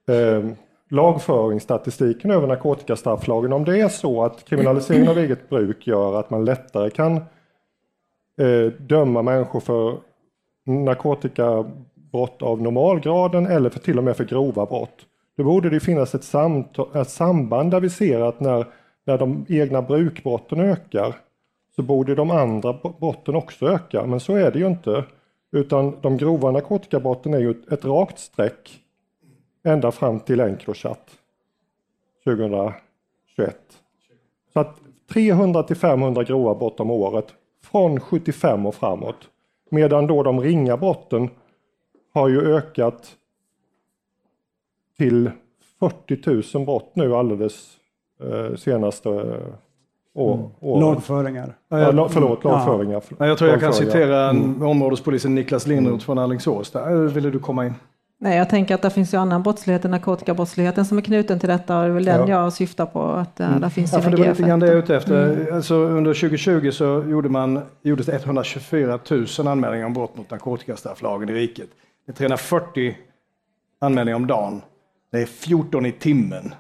Speaker 2: eh, lagföringsstatistiken över narkotikastrafflagen. Om det är så att kriminalisering av eget bruk gör att man lättare kan eh, döma människor för narkotikabrott av normalgraden eller för till och med för grova brott. Då borde det finnas ett, samt- ett samband där vi ser att när, när de egna brukbrotten ökar så borde de andra brotten också öka. Men så är det ju inte. Utan de grova narkotikabrotten är ju ett, rakt streck ända fram till Encrochat 2021. Så att 300 till 500 grova brott om året från 75 och framåt. Medan då de ringa brotten har ju ökat till 40 000 brott nu alldeles eh, senaste eh, år, åren.
Speaker 3: Lagföringar.
Speaker 2: Ja, la- förlåt, lagföringar.
Speaker 1: Ja, jag tror jag kan citera en områdespolisen Niklas Lindroth från Alingsås. Där Eh, ville du komma in.
Speaker 4: Nej, jag tänker att det finns ju annan brottslighet än narkotikabrottsligheten som är knuten till detta och det är väl den jag syftar på, att uh, där finns
Speaker 1: Ja, för det var lite grann det jag är ute efter. Alltså, under 2020 så gjorde man, gjordes det 124 000 anmälningar om brott mot narkotikastrafflagen i riket. Det är 340 anmälningar om dagen. Det är 14 i timmen.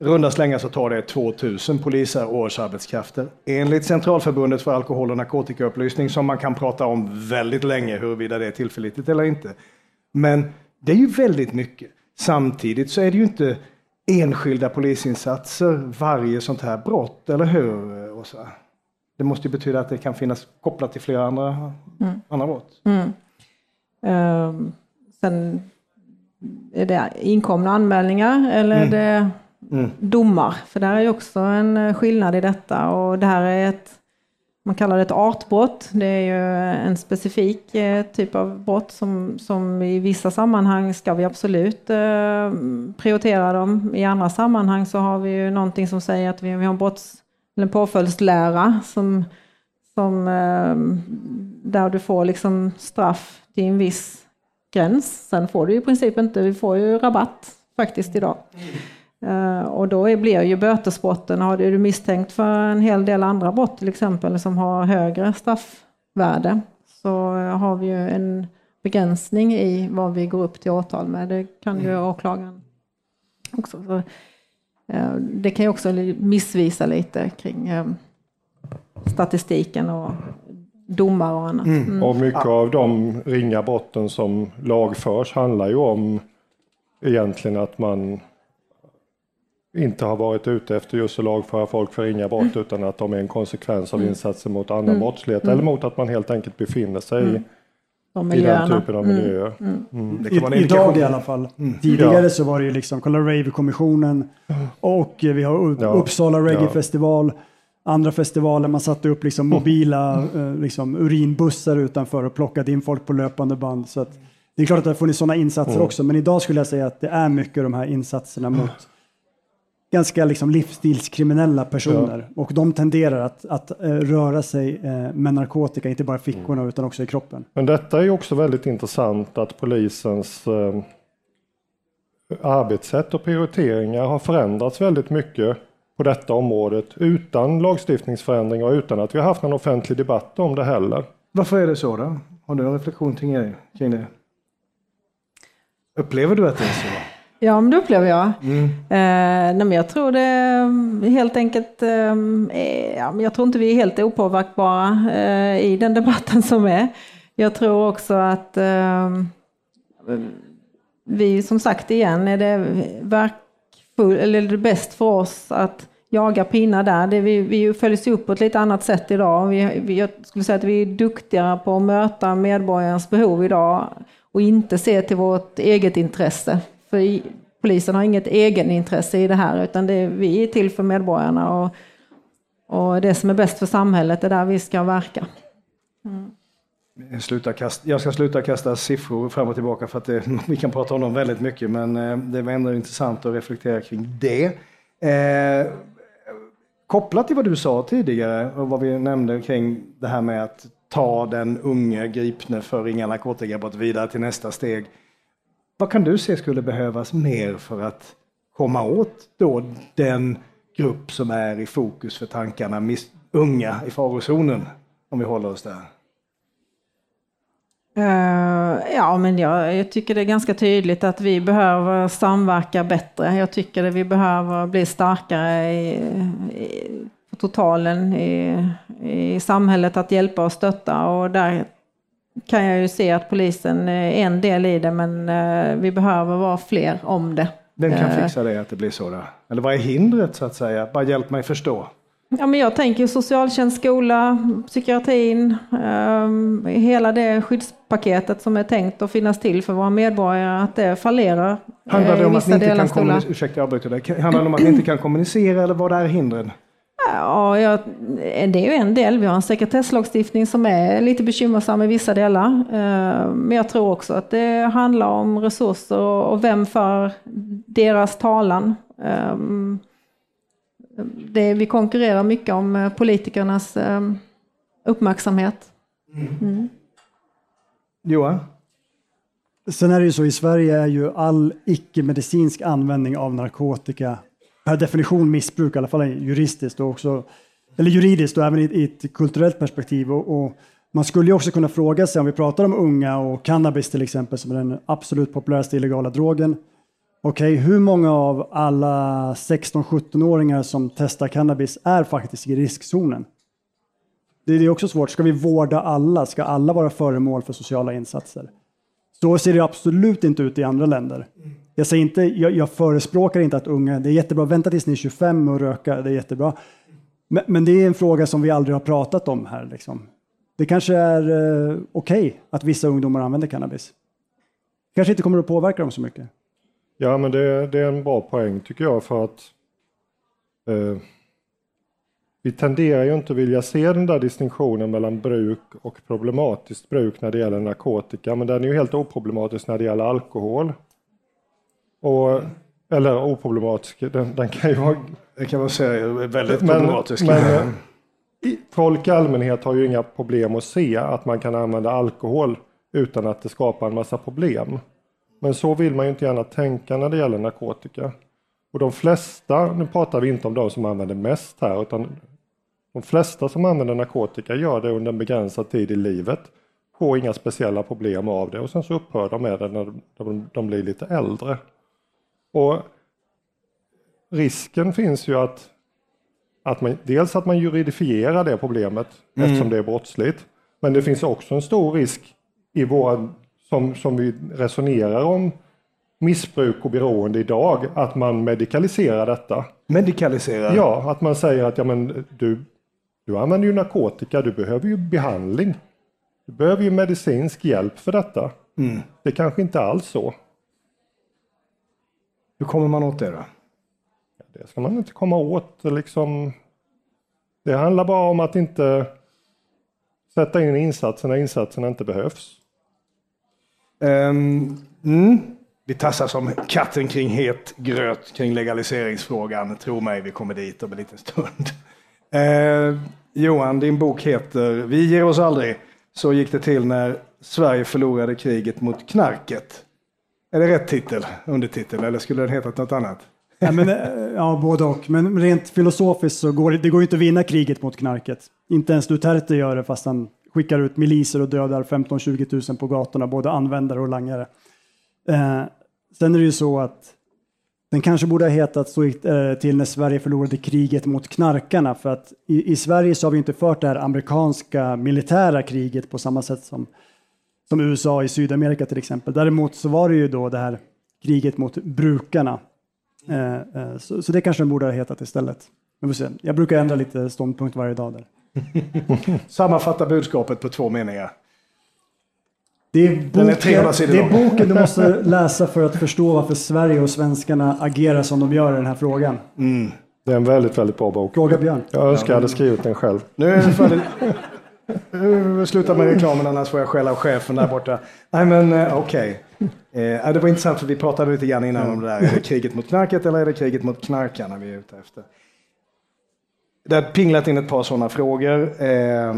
Speaker 1: Runda slängar så tar det 2000 poliser årsarbetskrafter. Enligt Centralförbundet för alkohol och narkotikaupplysning som man kan prata om väldigt länge huruvida det är tillförlitligt eller inte. Men det är ju väldigt mycket. Samtidigt så är det ju inte enskilda polisinsatser varje sånt här brott, eller hur Åsa? Det måste ju betyda att det kan finnas kopplat till flera andra, andra brott.
Speaker 4: Ehm, sen är det inkomna anmälningar eller
Speaker 1: Mm.
Speaker 4: är det domar? För där är ju också en eh, skillnad i detta och det här är ett man kallar det ett artbrott. Det är ju en specifik eh, typ av brott som, som i vissa sammanhang ska vi absolut eh, prioritera dem. I andra sammanhang så har vi ju någonting som säger att vi, vi har en brotts en påföljdslära som, som där du får liksom straff till en viss gräns. Sen får du i princip inte, vi får ju rabatt faktiskt idag. Eh, och då är, blir ju bötesbrotten, har du misstänkt för en hel del andra brott till exempel som har högre straffvärde så eh, har vi ju en begränsning i vad vi går upp till åtal med. Det kan ju åklagaren också. Så, eh, det kan ju också missvisa lite kring statistiken och domar och annat. Mm.
Speaker 2: Och mycket av de ringa brotten som lagförs handlar ju om egentligen att man inte har varit ute efter just att lagföra folk för ringa brott utan att de är en konsekvens av insatser mot annan brottslighet eller mot att man helt enkelt befinner sig i,
Speaker 4: De
Speaker 2: i den typen av miljöer.
Speaker 1: Det kan vara en
Speaker 3: I, idag i alla fall. Tidigare
Speaker 2: Mm. Ja.
Speaker 3: så var det ju liksom, kolla Rave-kommissionen och vi har
Speaker 2: Ja.
Speaker 3: Uppsala
Speaker 2: Ja.
Speaker 3: Reggae-festival. Andra festivaler, man satte upp liksom mobila eh, liksom urinbussar utanför och plockade in folk på löpande band. Så att, det är klart att det har funnits sådana insatser
Speaker 2: Mm.
Speaker 3: också, men idag skulle jag säga att det är mycket de här insatserna mot ganska liksom livsstilskriminella personer. Och de tenderar att, att eh, röra sig eh, med narkotika, inte bara i fickorna utan också i kroppen.
Speaker 2: Men detta är också väldigt intressant att polisens eh, arbetssätt och prioriteringar har förändrats väldigt mycket på detta området utan lagstiftningsförändringar och utan att vi har haft någon offentlig debatt om det heller.
Speaker 1: Varför är det så då? Har du en reflektion? Kring det? Upplever du att det är så?
Speaker 4: Ja, men det upplever jag. Eh, nej, men jag tror det är helt enkelt, eh, är- ja, men jag tror inte vi är helt opåverkbara eh, i den [laughs] debatten som är. Jag tror också att eh, vi, som sagt igen, är det verkfull, eller är det bäst för oss att jaga pinnar där. Det, vi, vi följs upp på ett lite annat sätt idag. Vi, vi, jag skulle säga att vi är duktigare på att möta medborgarens behov idag och inte se till vårt eget intresse. För polisen har inget egenintresse i det här utan det är, vi är till för medborgarna. Och Och det som är bäst för samhället är där vi ska verka. Mm.
Speaker 1: Jag, Sluta kasta, jag ska sluta kasta siffror fram och tillbaka för att det, [laughs] vi kan prata om dem väldigt mycket men eh, det var ändå intressant att reflektera kring det. Eh, kopplat till vad du sa tidigare och vad vi nämnde kring det här med att ta den unge gripne för ringa narkotikabrott vidare till nästa steg. Vad kan du se skulle behövas mer för att komma åt då den grupp som är i fokus för tankarna, unga i farozonen, om vi håller oss där?
Speaker 4: Eh, ja, men jag, jag, tycker det är ganska tydligt att vi behöver samverka bättre. Jag tycker att vi behöver bli starkare i, i totalen i, i samhället att hjälpa och stötta. Och där kan jag ju se att polisen är en del i det, men uh, vi behöver vara fler om det.
Speaker 1: Vem kan uh, fixa det, att det blir så? Då? Eller vad är hindret så att säga? Bara hjälp mig förstå.
Speaker 4: Ja, men jag tänker socialtjänst, skola, psykiatrin, um, hela det skyddspaketet som är tänkt att finnas till för våra medborgare, att det fallerar.
Speaker 1: Handlar det om att ni inte kan kommunicera, ursäkta, jag Handlar det om att ni inte kan kommunicera eller vad är hindren?
Speaker 4: Ja, ja, det är ju en del. Vi har en sekretesslagstiftning som är lite bekymmersam i vissa delar. Ehm, men jag tror också att det handlar om resurser och vem för deras talan. Um, det, vi konkurrerar mycket om eh, politikernas eh, uppmärksamhet. Mm.
Speaker 1: Johan?
Speaker 3: Sen är det ju så i Sverige är ju all icke-medicinsk användning av narkotika per definition missbruk, i alla fall juridiskt och också, eller juridiskt och även i, i ett kulturellt perspektiv. Och, och, man skulle ju också kunna fråga sig om vi pratar om unga och cannabis till exempel som är den absolut populäraste illegala drogen. Okej, okay, hur många av alla 16-17-åringar som testar cannabis är faktiskt i riskzonen? Det är också svårt. Ska vi vårda alla? Ska alla vara föremål för sociala insatser? Så ser det absolut inte ut i andra länder. Jag, säger inte, jag, jag förespråkar inte att unga, det är jättebra, vänta tills ni är 25 och röka, det är jättebra. Men, men, det är en fråga som vi aldrig har pratat om här. Liksom. Det kanske är eh, okej okay att vissa ungdomar använder cannabis. kanske inte kommer att påverka dem så mycket.
Speaker 2: Ja, men det, det, är en bra poäng tycker jag för att eh, vi tenderar ju inte att vilja se den där distinktionen mellan bruk och problematiskt bruk när det gäller narkotika, men den är ju helt oproblematisk när det gäller alkohol. Och, eller oproblematisk, den, den kan ju vara...
Speaker 1: Det kan man säga är väldigt men, problematisk.
Speaker 2: Men, eh, folk i allmänhet har ju inga problem att se att man kan använda alkohol utan att det skapar en massa problem. Men så vill man ju inte gärna tänka när det gäller narkotika. Och de flesta, nu pratar vi inte om de som använder mest här, utan de flesta som använder narkotika gör det under en begränsad tid i livet, får inga speciella problem av det och sen så upphör de med det när de, de blir lite äldre. Och risken finns ju att, att man, dels att man juridifierar det problemet mm. eftersom det är brottsligt, men det finns också en stor risk i våra som, som vi resonerar om missbruk och beroende idag, att man medikaliserar detta.
Speaker 1: Medikaliserar?
Speaker 2: Ja, att man säger att ja, men du, du använder ju narkotika, du behöver ju behandling. Du behöver ju medicinsk hjälp för detta. Mm. Det är kanske inte alls så.
Speaker 1: Hur kommer man åt det då?
Speaker 2: Det ska man inte komma åt. Liksom. Det handlar bara om att inte sätta in insatser när insatserna inte behövs.
Speaker 1: Um, mm. Vi tassar som katten kring het gröt kring legaliseringsfrågan. Tro mig, vi kommer dit om en liten stund. Uh, [laughs] Johan, din bok heter Vi ger oss aldrig. Så gick det till när Sverige förlorade kriget mot knarket. Är det rätt titel, undertitel, eller skulle den hetat något annat? [laughs]
Speaker 3: Ja, men, eh, ja, både och. Men rent filosofiskt så går det, det går inte att vinna kriget mot knarket. Inte ens Duterte gör det fast han skickar ut miliser och dödar 15-20 000 på gatorna, både användare och langare. Eh, sen är det ju så att den kanske borde ha hetat så eh, till när Sverige förlorade kriget mot knarkarna, för att i, i, Sverige så har vi inte fört det här amerikanska militära kriget på samma sätt som, som USA i Sydamerika till exempel. Däremot så var det ju då det här kriget mot brukarna. Eh, eh, så, så, det kanske den borde ha hetat istället. Men se. Jag brukar ändra lite ståndpunkt varje dag där. [laughs]
Speaker 1: Sammanfatta budskapet på två meningar.
Speaker 3: Det är, boken, är det är boken du måste [laughs] läsa för att förstå varför Sverige och svenskarna agerar som de gör i den här frågan.
Speaker 1: Mm.
Speaker 2: Det är en väldigt, väldigt bra bok.
Speaker 3: Fråga Björn.
Speaker 2: Jag önskar jag hade skrivit den själv.
Speaker 1: Nu är det [laughs] Eh, sluta med reklamen annars får jag skälla av chefen där borta. Nej men eh, okej. Eh, eh, det var intressant för vi pratade lite grann innan om det där. Är det kriget mot knarket eller är det kriget mot knarkarna vi är ute efter? Det har pinglat in ett par sådana frågor eh,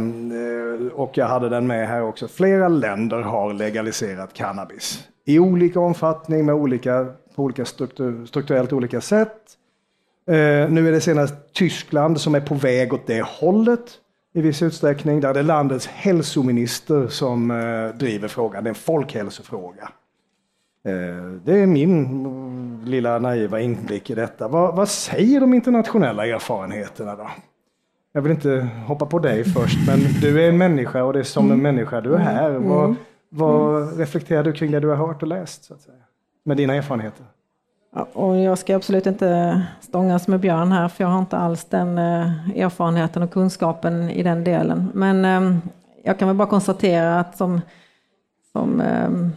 Speaker 1: och jag hade den med här också. Flera länder har legaliserat cannabis i olika omfattning med olika, på olika struktur, strukturellt olika sätt. Eh, nu är det senast Tyskland som är på väg åt det hållet i viss utsträckning. Där det är landets hälsominister som eh, driver frågan. Det är en folkhälsofråga. Eh, det är min mm, lilla naiva inblick i detta. Vad, vad, säger de internationella erfarenheterna då? Jag vill inte hoppa på dig först, men du är en människa och det är som en människa du är här. Vad, vad reflekterar du kring det du har hört och läst? Så att säga, med dina erfarenheter?
Speaker 4: Och jag ska absolut inte stångas med Björn här, för jag har inte alls den eh, erfarenheten och kunskapen i den delen. Men ehm, jag kan väl bara konstatera att som, som ehm,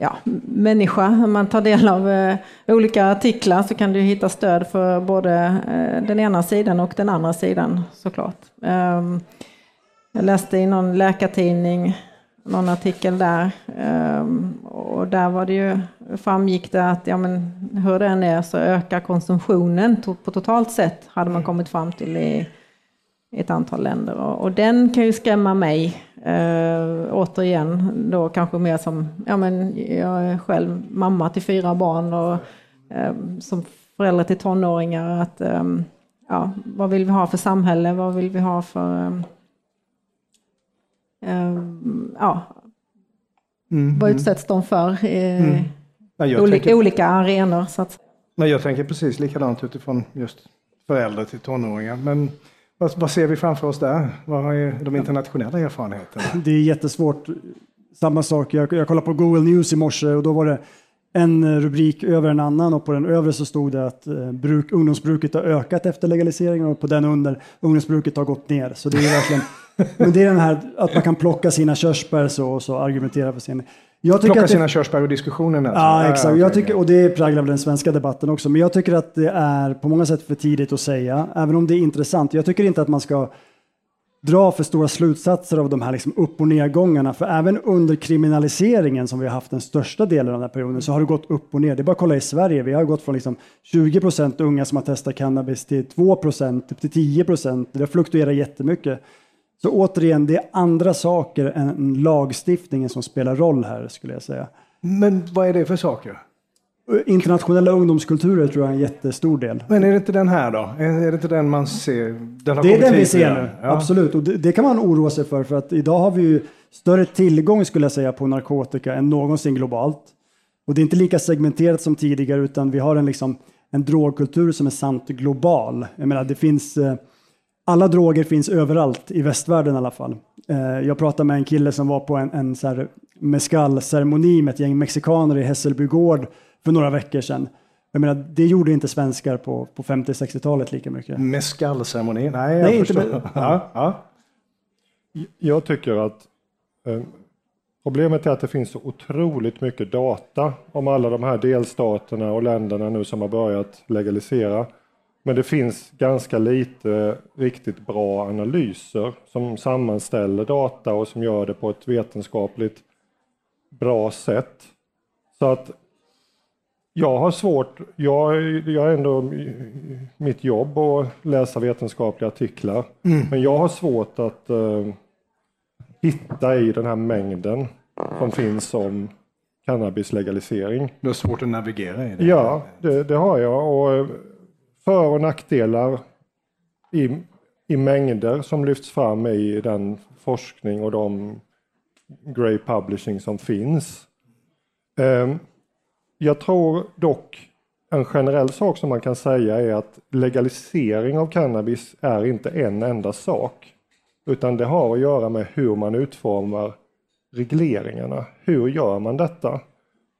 Speaker 4: ja, människa, när man tar del av eh, olika artiklar så kan du hitta stöd för både eh, den ena sidan och den andra sidan såklart. Ehm, jag läste i någon läkartidning någon artikel där. Ehm, och där var det ju, framgick det att ja, men, hur det än är så ökar konsumtionen på totalt sett hade man kommit fram till i ett antal länder. Och, den kan ju skrämma mig Uh, återigen då kanske mer som, ja men jag är själv mamma till fyra barn och uh, som förälder till tonåringar att um, ja, vad vill vi ha för samhälle, vad vill vi ha för um, ja, mm, vad utsätts de för i mm. ja, olika, tänker, olika arenor. Så att.
Speaker 1: Nej, jag tänker precis likadant utifrån just föräldrar till tonåringar. Men vad, vad, ser vi framför oss där? Vad är de internationella erfarenheterna? [laughs]
Speaker 3: Det är jättesvårt. Samma sak, jag, jag kollade på Google News i morse och då var det en rubrik över en annan och på den övre så stod det att eh, bruk, ungdomsbruket har ökat efter legaliseringen och på den under ungdomsbruket har gått ner. Så det är verkligen, men det är den här att man kan plocka sina körsbär så, och så argumentera för sin
Speaker 1: jag Plocka sina det... körsbär ur diskussionen.
Speaker 3: Alltså. Ja, exakt. Ah, okay, jag tycker, och det präglar den svenska debatten också. Men jag tycker att det är på många sätt för tidigt att säga, även om det är intressant. Jag tycker inte att man ska dra för stora slutsatser av de här liksom upp och nedgångarna. För även under kriminaliseringen som vi har haft den största delen av den här perioden så har det gått upp och ner. Det är bara att kolla i Sverige. Vi har gått från liksom 20 procent unga som har testat cannabis till 2 procent, upp till 10 procent. Det fluktuerar jättemycket. Så återigen, det är andra saker än lagstiftningen som spelar roll här skulle jag säga.
Speaker 1: Men vad är det för saker?
Speaker 3: Internationella ungdomskulturer tror jag är en jättestor del.
Speaker 1: Men är det inte den här då? Är det inte den man ser?
Speaker 3: Den det är den vi ser nu, ja. absolut. Och det, det, kan man oroa sig för, för att idag har vi ju större tillgång skulle jag säga på narkotika än någonsin globalt. Och det är inte lika segmenterat som tidigare, utan vi har en, liksom, en drogkultur som är sant global. Jag menar, det finns eh, alla droger finns överallt, i västvärlden i alla fall. Eh, jag pratade med en kille som var på en, en mescal-ceremoni med ett gäng mexikaner i Hässelby gård för några veckor sedan. Jag menar, det gjorde inte svenskar på, på 50-60-talet lika mycket.
Speaker 1: Mescal-ceremoni? Nej, jag Nej, förstår. Inte, [laughs] ja. Ja.
Speaker 2: Jag tycker att eh, problemet är att det finns så otroligt mycket data om alla de här delstaterna och länderna nu som har börjat legalisera. Men det finns ganska lite riktigt bra analyser som sammanställer data och som gör det på ett vetenskapligt bra sätt. Så att jag har svårt, jag, jag är ändå mitt jobb att läsa vetenskapliga artiklar, mm. men jag har svårt att uh, hitta i den här mängden som finns om cannabislegalisering.
Speaker 1: Du har svårt att navigera i det?
Speaker 2: Ja, det, det har jag. Och för och nackdelar i, i mängder som lyfts fram i den forskning och de Grey Publishing som finns. Ehm, jag tror dock en generell sak som man kan säga är att legalisering av cannabis är inte en enda sak. Utan det har att göra med hur man utformar regleringarna. Hur gör man detta?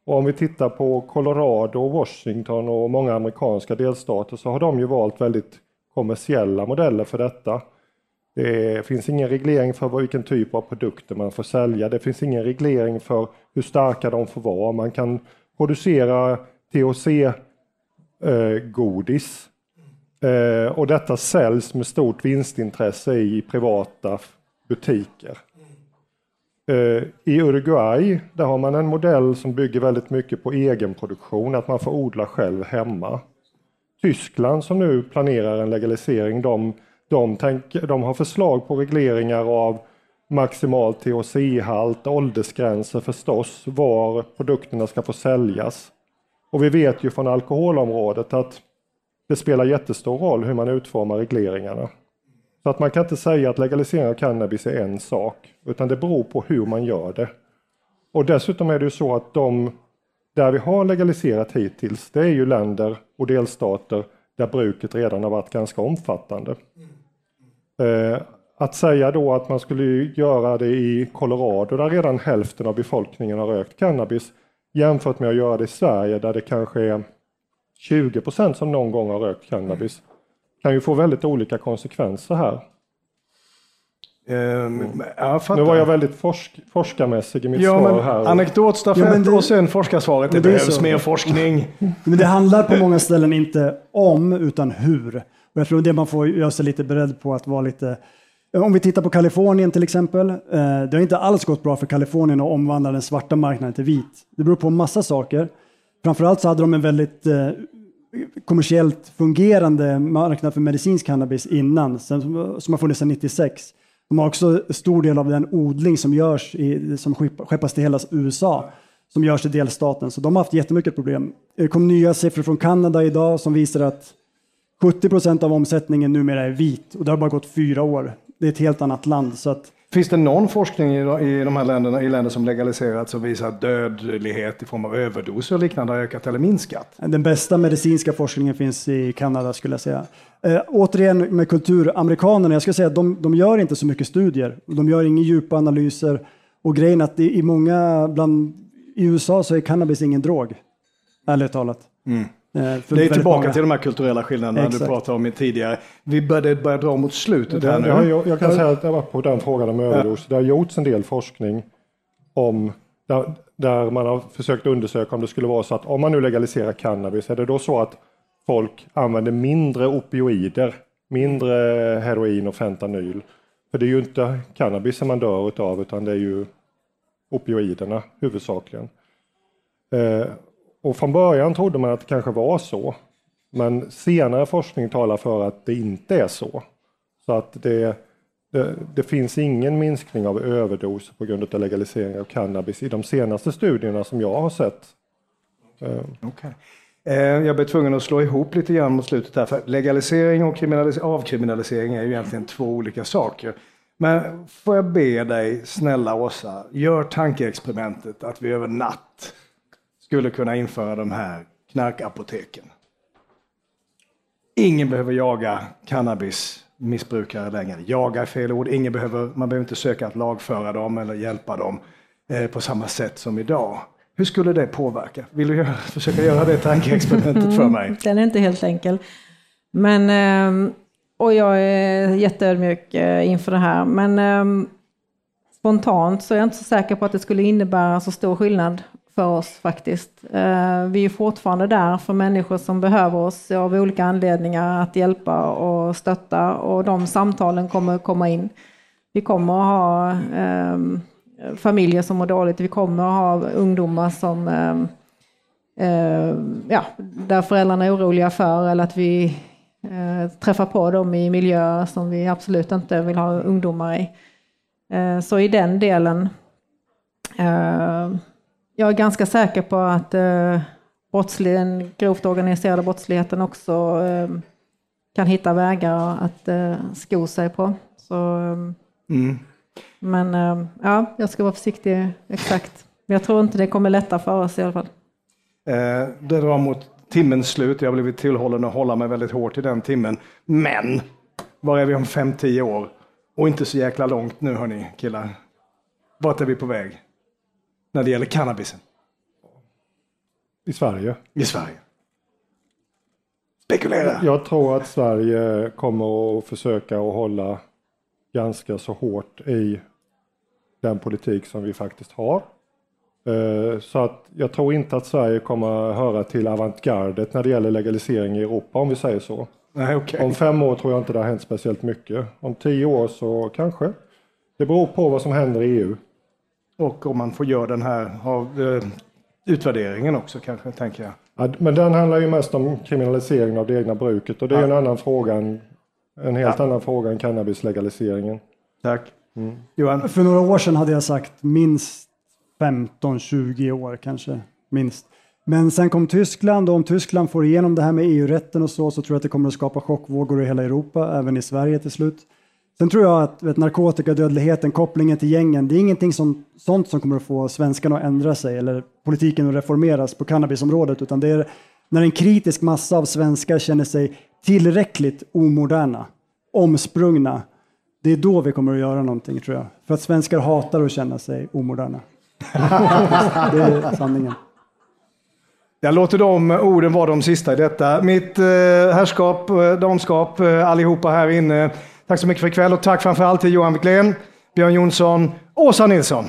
Speaker 2: Och om vi tittar på Colorado, Washington och många amerikanska delstater så har de ju valt väldigt kommersiella modeller för detta. Det finns ingen reglering för vilken typ av produkter man får sälja. Det finns ingen reglering för hur starka de får vara. Man kan producera THC-godis eh, eh, och detta säljs med stort vinstintresse i privata butiker. Eh, I Uruguay där har man en modell som bygger väldigt mycket på egenproduktion, att man får odla själv hemma. Tyskland som nu planerar en legalisering, de, de, tänk, de har förslag på regleringar av maximal THC-halt, åldersgränser förstås, var produkterna ska få säljas. Och vi vet ju från alkoholområdet att det spelar jättestor roll hur man utformar regleringarna. Så att man kan inte säga att legalisering av cannabis är en sak, utan det beror på hur man gör det. Och dessutom är det ju så att de där vi har legaliserat hittills, det är ju länder och delstater där bruket redan har varit ganska omfattande. Eh, att säga då att man skulle göra det i Colorado där redan hälften av befolkningen har rökt cannabis jämfört med att göra det i Sverige där det kanske är 20 procent som någon gång har rökt cannabis kan ju få väldigt olika konsekvenser här.
Speaker 1: Um,
Speaker 2: nu var jag väldigt forsk forskarmässig i mitt
Speaker 1: ja,
Speaker 2: svar här.
Speaker 1: Anekdotstafett ja, det, och sen forskarsvaret. Det, det behövs mer forskning. [laughs]
Speaker 3: Men det handlar på många ställen inte om utan hur. Och jag tror det man får göra sig lite beredd på att vara lite om vi tittar på Kalifornien till exempel. Eh, det har inte alls gått bra för Kalifornien att omvandla den svarta marknaden till vit. Det beror på massa saker. Framförallt så hade de en väldigt eh, kommersiellt fungerande marknad för medicinsk cannabis innan, som har funnits sedan 96. De har också stor del av den odling som görs, i, som skeppas till hela USA, som görs i delstaten. Så de har haft jättemycket problem. Det kom nya siffror från Kanada idag som visar att 70 procent av omsättningen numera är vit och det har bara gått fyra år. Det är ett helt annat land. Så att
Speaker 1: Finns det någon forskning i de här länderna, i länder som legaliserats som visar att dödlighet i form av överdoser och liknande har ökat eller minskat?
Speaker 3: Den bästa medicinska forskningen finns i Kanada skulle jag säga. Eh, återigen med kulturamerikanerna, jag skulle säga att de, de gör inte så mycket studier. De gör inga djupa analyser. Och grejen att i, i många, bland, i USA så är cannabis ingen drog. Ärligt talat.
Speaker 1: Mm. Eh, det är tillbaka många. till de här kulturella skillnaderna Exakt. du pratade om tidigare. Vi började börja dra mot slutet här nu.
Speaker 2: Jag, jag kan säga att jag var på den frågan om överdos. Det har gjorts en del forskning om där, där, man har försökt undersöka om det skulle vara så att om man nu legaliserar cannabis, är det då så att folk använder mindre opioider, mindre heroin och fentanyl? För det är ju inte cannabis man dör utav utan det är ju opioiderna huvudsakligen. Eh, och från början trodde man att det kanske var så. Men senare forskning talar för att det inte är så. Så att det, det, det finns ingen minskning av överdoser på grund av legalisering av cannabis i de senaste studierna som jag har sett.
Speaker 1: Eh, okay. Eh, jag blev tvungen att slå ihop lite grann mot slutet här, för legalisering och avkriminalisering är ju egentligen två olika saker. Men får jag be dig, snälla Åsa, gör tankeexperimentet att vi över natt skulle kunna införa de här knarkapoteken. Ingen behöver jaga cannabismissbrukare längre. Jaga är fel ord. Ingen behöver, man behöver inte söka att lagföra dem eller hjälpa dem eh, på samma sätt som idag. Hur skulle det påverka? Vill du göra, [laughs] försöka göra det tankeexperimentet för mig? [laughs]
Speaker 4: Den är inte helt enkel. Men, ehm, och jag är jätteödmjuk eh, inför det här. Men ehm, spontant så är jag inte så säker på att det skulle innebära så stor skillnad för oss faktiskt. Eh, vi är fortfarande där för människor som behöver oss av olika anledningar att hjälpa och stötta och de samtalen kommer komma in. Vi kommer att ha ehm, familjer som mår dåligt, vi kommer att ha ungdomar som ehm, eh, ja, där föräldrarna är oroliga för eller att vi eh, träffar på dem i miljöer som vi absolut inte vill ha ungdomar i. Så i den delen jag är ganska säker på att eh, den grovt organiserade brottsligheten också eh, kan hitta vägar att eh, sko sig på. Så, eh, mm. Men eh, ja, jag ska vara försiktig exakt. Men jag tror inte det kommer lätta för oss i alla fall.
Speaker 1: Eh, det drar mot timmens slut. Jag har blivit tillhållen att hålla mig väldigt hårt i den timmen. Men var är vi om fem, tio år? Och inte så jäkla långt nu hörni killar. Vart är vi på väg? När det gäller cannabisen?
Speaker 2: I Sverige?
Speaker 1: I Sverige. Spekulera!
Speaker 2: Jag tror att Sverige kommer att försöka att hålla ganska så hårt i den politik som vi faktiskt har. Eh, så att jag tror inte att Sverige kommer att höra till avantgardet när det gäller legalisering i Europa om vi säger så.
Speaker 1: Nej, okay.
Speaker 2: Om fem år tror jag inte det har hänt speciellt mycket. Om tio år så kanske. Det beror på vad som händer i EU.
Speaker 1: Och om man får göra den här av, eh, utvärderingen också kanske, tänker jag.
Speaker 2: Ja, men den handlar ju mest om kriminalisering av det egna bruket och det är
Speaker 1: Ja.
Speaker 2: en annan fråga, än, en helt
Speaker 1: Ja.
Speaker 2: annan fråga än cannabislegaliseringen.
Speaker 1: Tack. Johan?
Speaker 3: För några år sedan hade jag sagt minst 15-20 år kanske, minst. Men sen kom Tyskland och om Tyskland får igenom det här med EU-rätten och så, så tror jag att det kommer att skapa chockvågor i hela Europa, även i Sverige till slut. Sen tror jag att vet, narkotikadödligheten, kopplingen till gängen, det är ingenting som, sånt som kommer att få svenskarna att ändra sig eller politiken att reformeras på cannabisområdet, utan det är när en kritisk massa av svenskar känner sig tillräckligt omoderna, omsprungna, det är då vi kommer att göra någonting tror jag. För att svenskar hatar att känna sig omoderna. [laughs] det är sanningen.
Speaker 1: Jag låter de orden vara de sista i detta. Mitt eh, herrskap, eh, damskap, eh, allihopa här inne. Tack så mycket för ikväll och tack framför allt till Johan Wiklén, Björn Jonsson, Åsa Nilsson.